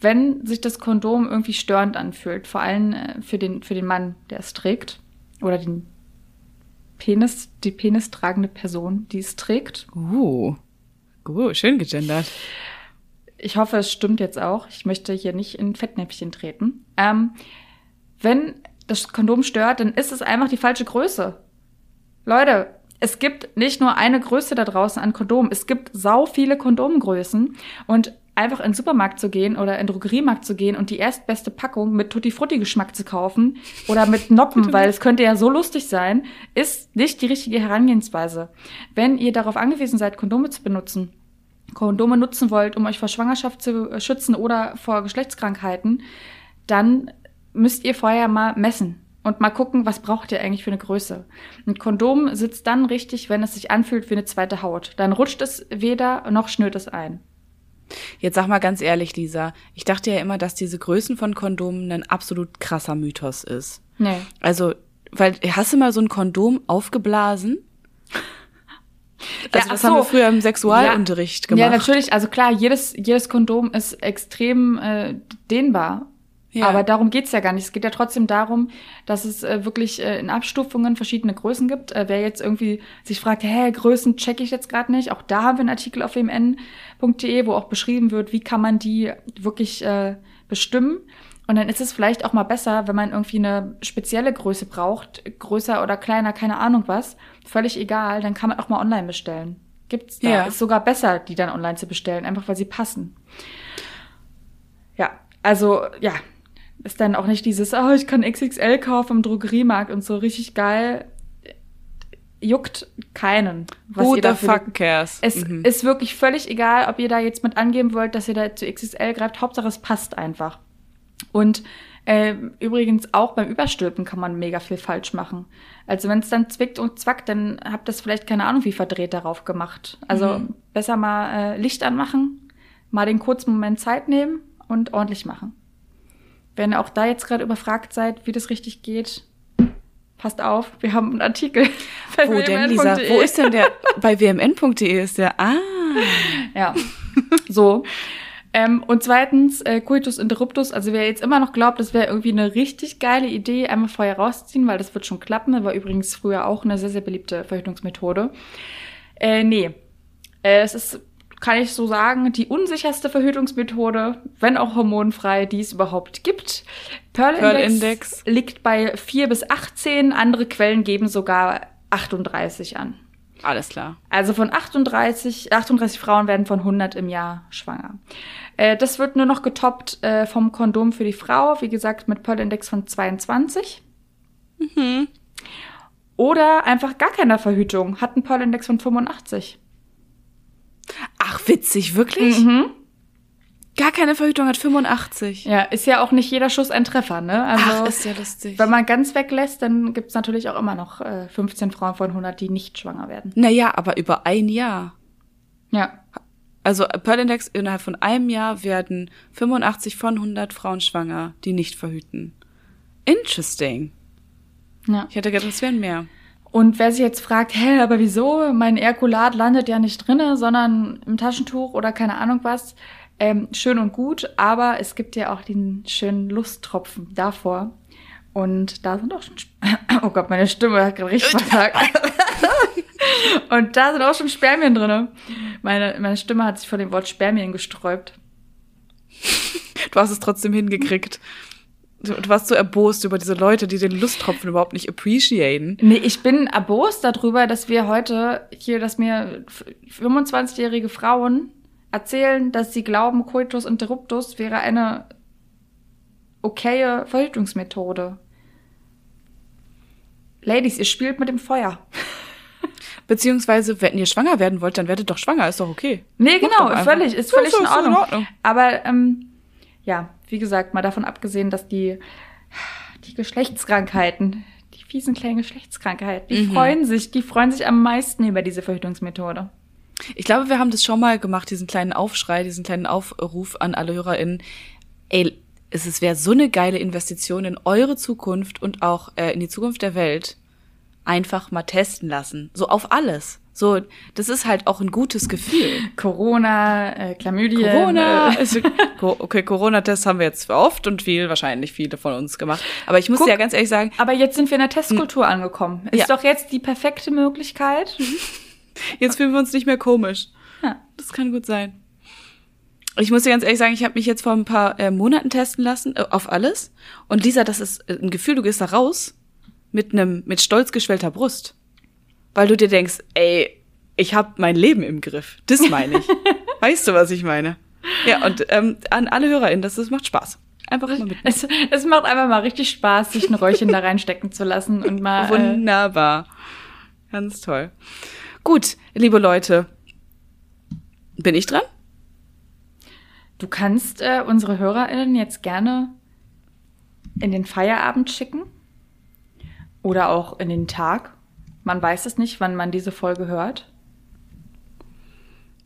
Wenn sich das Kondom irgendwie störend anfühlt, vor allem äh, für den, für den Mann, der es trägt, oder den Penis, die penistragende Person, die es trägt. Uh. Uh, schön gegendert. Ich hoffe, es stimmt jetzt auch. Ich möchte hier nicht in Fettnäpfchen treten. Ähm, wenn das Kondom stört, dann ist es einfach die falsche Größe. Leute, es gibt nicht nur eine Größe da draußen an Kondom. Es gibt sau viele Kondomgrößen und einfach in den Supermarkt zu gehen oder in den Drogeriemarkt zu gehen und die erstbeste Packung mit Tutti Frutti Geschmack zu kaufen oder mit Noppen, [LAUGHS] weil es könnte ja so lustig sein, ist nicht die richtige Herangehensweise. Wenn ihr darauf angewiesen seid, Kondome zu benutzen, Kondome nutzen wollt, um euch vor Schwangerschaft zu äh, schützen oder vor Geschlechtskrankheiten, dann müsst ihr vorher mal messen und mal gucken, was braucht ihr eigentlich für eine Größe. Ein Kondom sitzt dann richtig, wenn es sich anfühlt wie eine zweite Haut. Dann rutscht es weder noch schnürt es ein. Jetzt sag mal ganz ehrlich, Lisa. Ich dachte ja immer, dass diese Größen von Kondomen ein absolut krasser Mythos ist. Nee. Also, weil, hast du mal so ein Kondom aufgeblasen? [LAUGHS] Also, ach das haben so. wir früher im Sexualunterricht gemacht. Ja, natürlich. Also klar, jedes, jedes Kondom ist extrem äh, dehnbar. Ja. Aber darum geht's ja gar nicht. Es geht ja trotzdem darum, dass es äh, wirklich äh, in Abstufungen verschiedene Größen gibt. Äh, wer jetzt irgendwie sich fragt, hä, Größen check ich jetzt gerade nicht, auch da haben wir einen Artikel auf wmn.de, wo auch beschrieben wird, wie kann man die wirklich äh, bestimmen. Und dann ist es vielleicht auch mal besser, wenn man irgendwie eine spezielle Größe braucht, größer oder kleiner, keine Ahnung was, völlig egal, dann kann man auch mal online bestellen. Gibt's da. Ja. Ist sogar besser, die dann online zu bestellen, einfach weil sie passen. Ja, also ja, ist dann auch nicht dieses, oh, ich kann XXL kaufen im Drogeriemarkt und so richtig geil. Juckt keinen. Was Who the fuck cares? es Mhm. ist wirklich völlig egal, ob ihr da jetzt mit angeben wollt, dass ihr da zu XXL greift. Hauptsache, es passt einfach. Und ähm, übrigens auch beim Überstülpen kann man mega viel falsch machen. Also wenn es dann zwickt und zwackt, dann habt ihr vielleicht keine Ahnung wie verdreht darauf gemacht. Also Mhm. besser mal äh, Licht anmachen, mal den kurzen Moment Zeit nehmen und ordentlich machen. Wenn ihr auch da jetzt gerade überfragt seid, wie das richtig geht, passt auf, wir haben einen Artikel. [LAUGHS] bei Wo denn, Lisa? wmn.de. Wo ist denn der? Bei wmn.de ist der. Ah. Ja, so. Ähm, und zweitens, äh, Coitus interruptus, also wer jetzt immer noch glaubt, das wäre irgendwie eine richtig geile Idee, einmal vorher rausziehen, weil das wird schon klappen, war übrigens früher auch eine sehr, sehr beliebte Verhütungsmethode. Äh, nee, Äh, es ist, kann ich so sagen, die unsicherste Verhütungsmethode, wenn auch hormonfrei, die es überhaupt gibt. Pearl, Pearl Index, Index. liegt bei 4 bis 18, andere Quellen geben sogar 38 an. Alles klar. Also von 38, 38 Frauen werden von 100 im Jahr schwanger. Äh, das wird nur noch getoppt äh, vom Kondom für die Frau, wie gesagt, mit Pearl Index von 22. Oder einfach gar keiner Verhütung, hat einen Pearl Index von 85. Witzig, wirklich? Mhm. Gar keine Verhütung hat 85. Ja, ist ja auch nicht jeder Schuss ein Treffer, ne? Also, Ach, ist ja lustig. wenn man ganz weglässt, dann gibt's natürlich auch immer noch äh, 15 Frauen von 100, die nicht schwanger werden. Naja, aber über ein Jahr. Ja. Also Pearl Index innerhalb von einem Jahr werden 85 von 100 Frauen schwanger, die nicht verhüten. Interesting. ja. Ich hätte gedacht, es wären mehr. Und wer sich jetzt fragt, hä, aber wieso? Mein Erkulat landet ja nicht drinne, sondern im Taschentuch oder keine Ahnung was. Ähm, schön und gut, aber es gibt ja auch den schönen Lusttropfen davor. Und da sind auch schon, Sp [COUGHS] oh Gott, meine Stimme hat gerade richtig versagt. [LAUGHS] und da sind auch schon Spermien drinne. Meine, meine Stimme hat sich vor dem Wort Spermien gesträubt. Du hast es trotzdem hingekriegt. Du, du warst so erbost über diese Leute, die den Lusttropfen überhaupt nicht appreciaten. Nee, ich bin erbost darüber, dass wir heute hier, dass mir 25-jährige Frauen erzählen, dass sie glauben, Coitus interruptus wäre eine okaye Verhütungsmethode. Ladies, ihr spielt mit dem Feuer. [LAUGHS] Beziehungsweise, wenn ihr schwanger werden wollt, dann werdet doch schwanger, ist doch okay. Nee, Macht genau, völlig, ist völlig ist in so in Ordnung. Ordnung. Aber ähm, ja, wie gesagt, mal davon abgesehen, dass die, die Geschlechtskrankheiten, die fiesen kleinen Geschlechtskrankheiten, die Mhm. freuen sich, die freuen sich am meisten über diese Verhütungsmethode. Ich glaube, wir haben das schon mal gemacht, diesen kleinen Aufschrei, diesen kleinen Aufruf an alle HörerInnen. Ey, es ist- wäre so eine geile Investition in eure Zukunft und auch äh, in die Zukunft der Welt. Einfach mal testen lassen. So auf alles. So, das ist halt auch ein gutes Gefühl. Corona, äh, Chlamydien. Corona. Äh, [LAUGHS] Also, okay, Corona-Tests haben wir jetzt oft und viel, wahrscheinlich viele von uns gemacht. Aber ich muss Guck. dir ja ganz ehrlich sagen, aber jetzt sind wir in der Testkultur angekommen. Ist Ja. doch jetzt die perfekte Möglichkeit. [LAUGHS] jetzt fühlen wir uns nicht mehr komisch. Ja. Das kann gut sein. Ich muss dir ganz ehrlich sagen, ich habe mich jetzt vor ein paar äh, Monaten testen lassen äh, auf alles. Und Lisa, das ist äh, ein Gefühl, du gehst da raus mit einem mit stolz geschwellter Brust, weil du dir denkst, ey, ich habe mein Leben im Griff. Das meine ich. [LAUGHS] weißt du, was ich meine? Ja, und ähm, an alle HörerInnen, das, das macht Spaß. Einfach mal mit. Es, es macht einfach mal richtig Spaß, sich ein Röllchen da reinstecken zu lassen und mal. Äh, Wunderbar. Ganz toll. Gut, liebe Leute. Bin ich dran? du kannst äh, unsere HörerInnen jetzt gerne in den Feierabend schicken. Oder auch in den Tag. Man weiß es nicht, wann man diese Folge hört.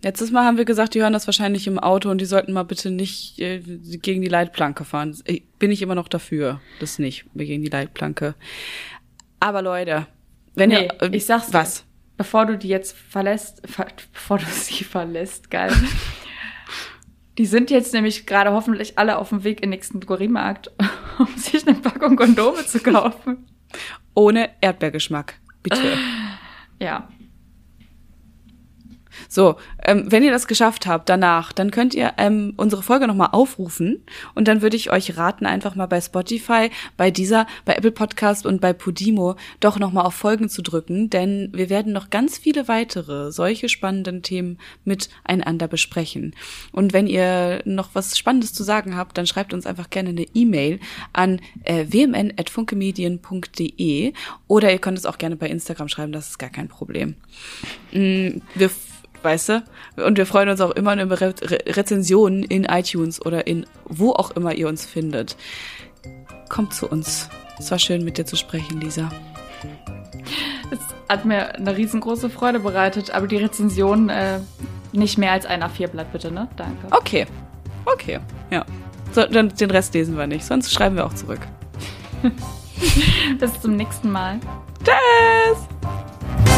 Letztes Mal haben wir gesagt, die hören das wahrscheinlich im Auto und die sollten mal bitte nicht äh, gegen die Leitplanke fahren. Bin ich immer noch dafür, das nicht gegen die Leitplanke. Aber Leute, wenn Nee, ihr äh, ich sag's dir. was? Bevor du die jetzt verlässt, [LAUGHS] ver bevor du sie verlässt, geil. [LAUGHS] Die sind jetzt nämlich gerade hoffentlich alle auf dem Weg in den nächsten Drogeriemarkt, [LAUGHS] um sich eine Packung Kondome zu kaufen. Ohne Erdbeergeschmack. Bitte. Ja. So, ähm, wenn ihr das geschafft habt danach, dann könnt ihr ähm, unsere Folge nochmal aufrufen und dann würde ich euch raten, einfach mal bei Spotify, bei dieser, bei Apple Podcast und bei Podimo doch nochmal auf Folgen zu drücken, denn wir werden noch ganz viele weitere solche spannenden Themen miteinander besprechen. Und wenn ihr noch was Spannendes zu sagen habt, dann schreibt uns einfach gerne eine E-Mail an äh, wmn.funkemedien.de oder ihr könnt es auch gerne bei Instagram schreiben, das ist gar kein Problem. Mm, Wir weißt du? Und wir freuen uns auch immer über Re Re Rezensionen in iTunes oder in wo auch immer ihr uns findet. Kommt zu uns. Es war schön, mit dir zu sprechen, Lisa. Es hat mir eine riesengroße Freude bereitet, aber die Rezension äh, nicht mehr als ein A4-Blatt, bitte, ne? Danke. Okay. Okay. Ja. So, dann den Rest lesen wir nicht, sonst schreiben wir auch zurück. [LAUGHS] Bis zum nächsten Mal. Tschüss!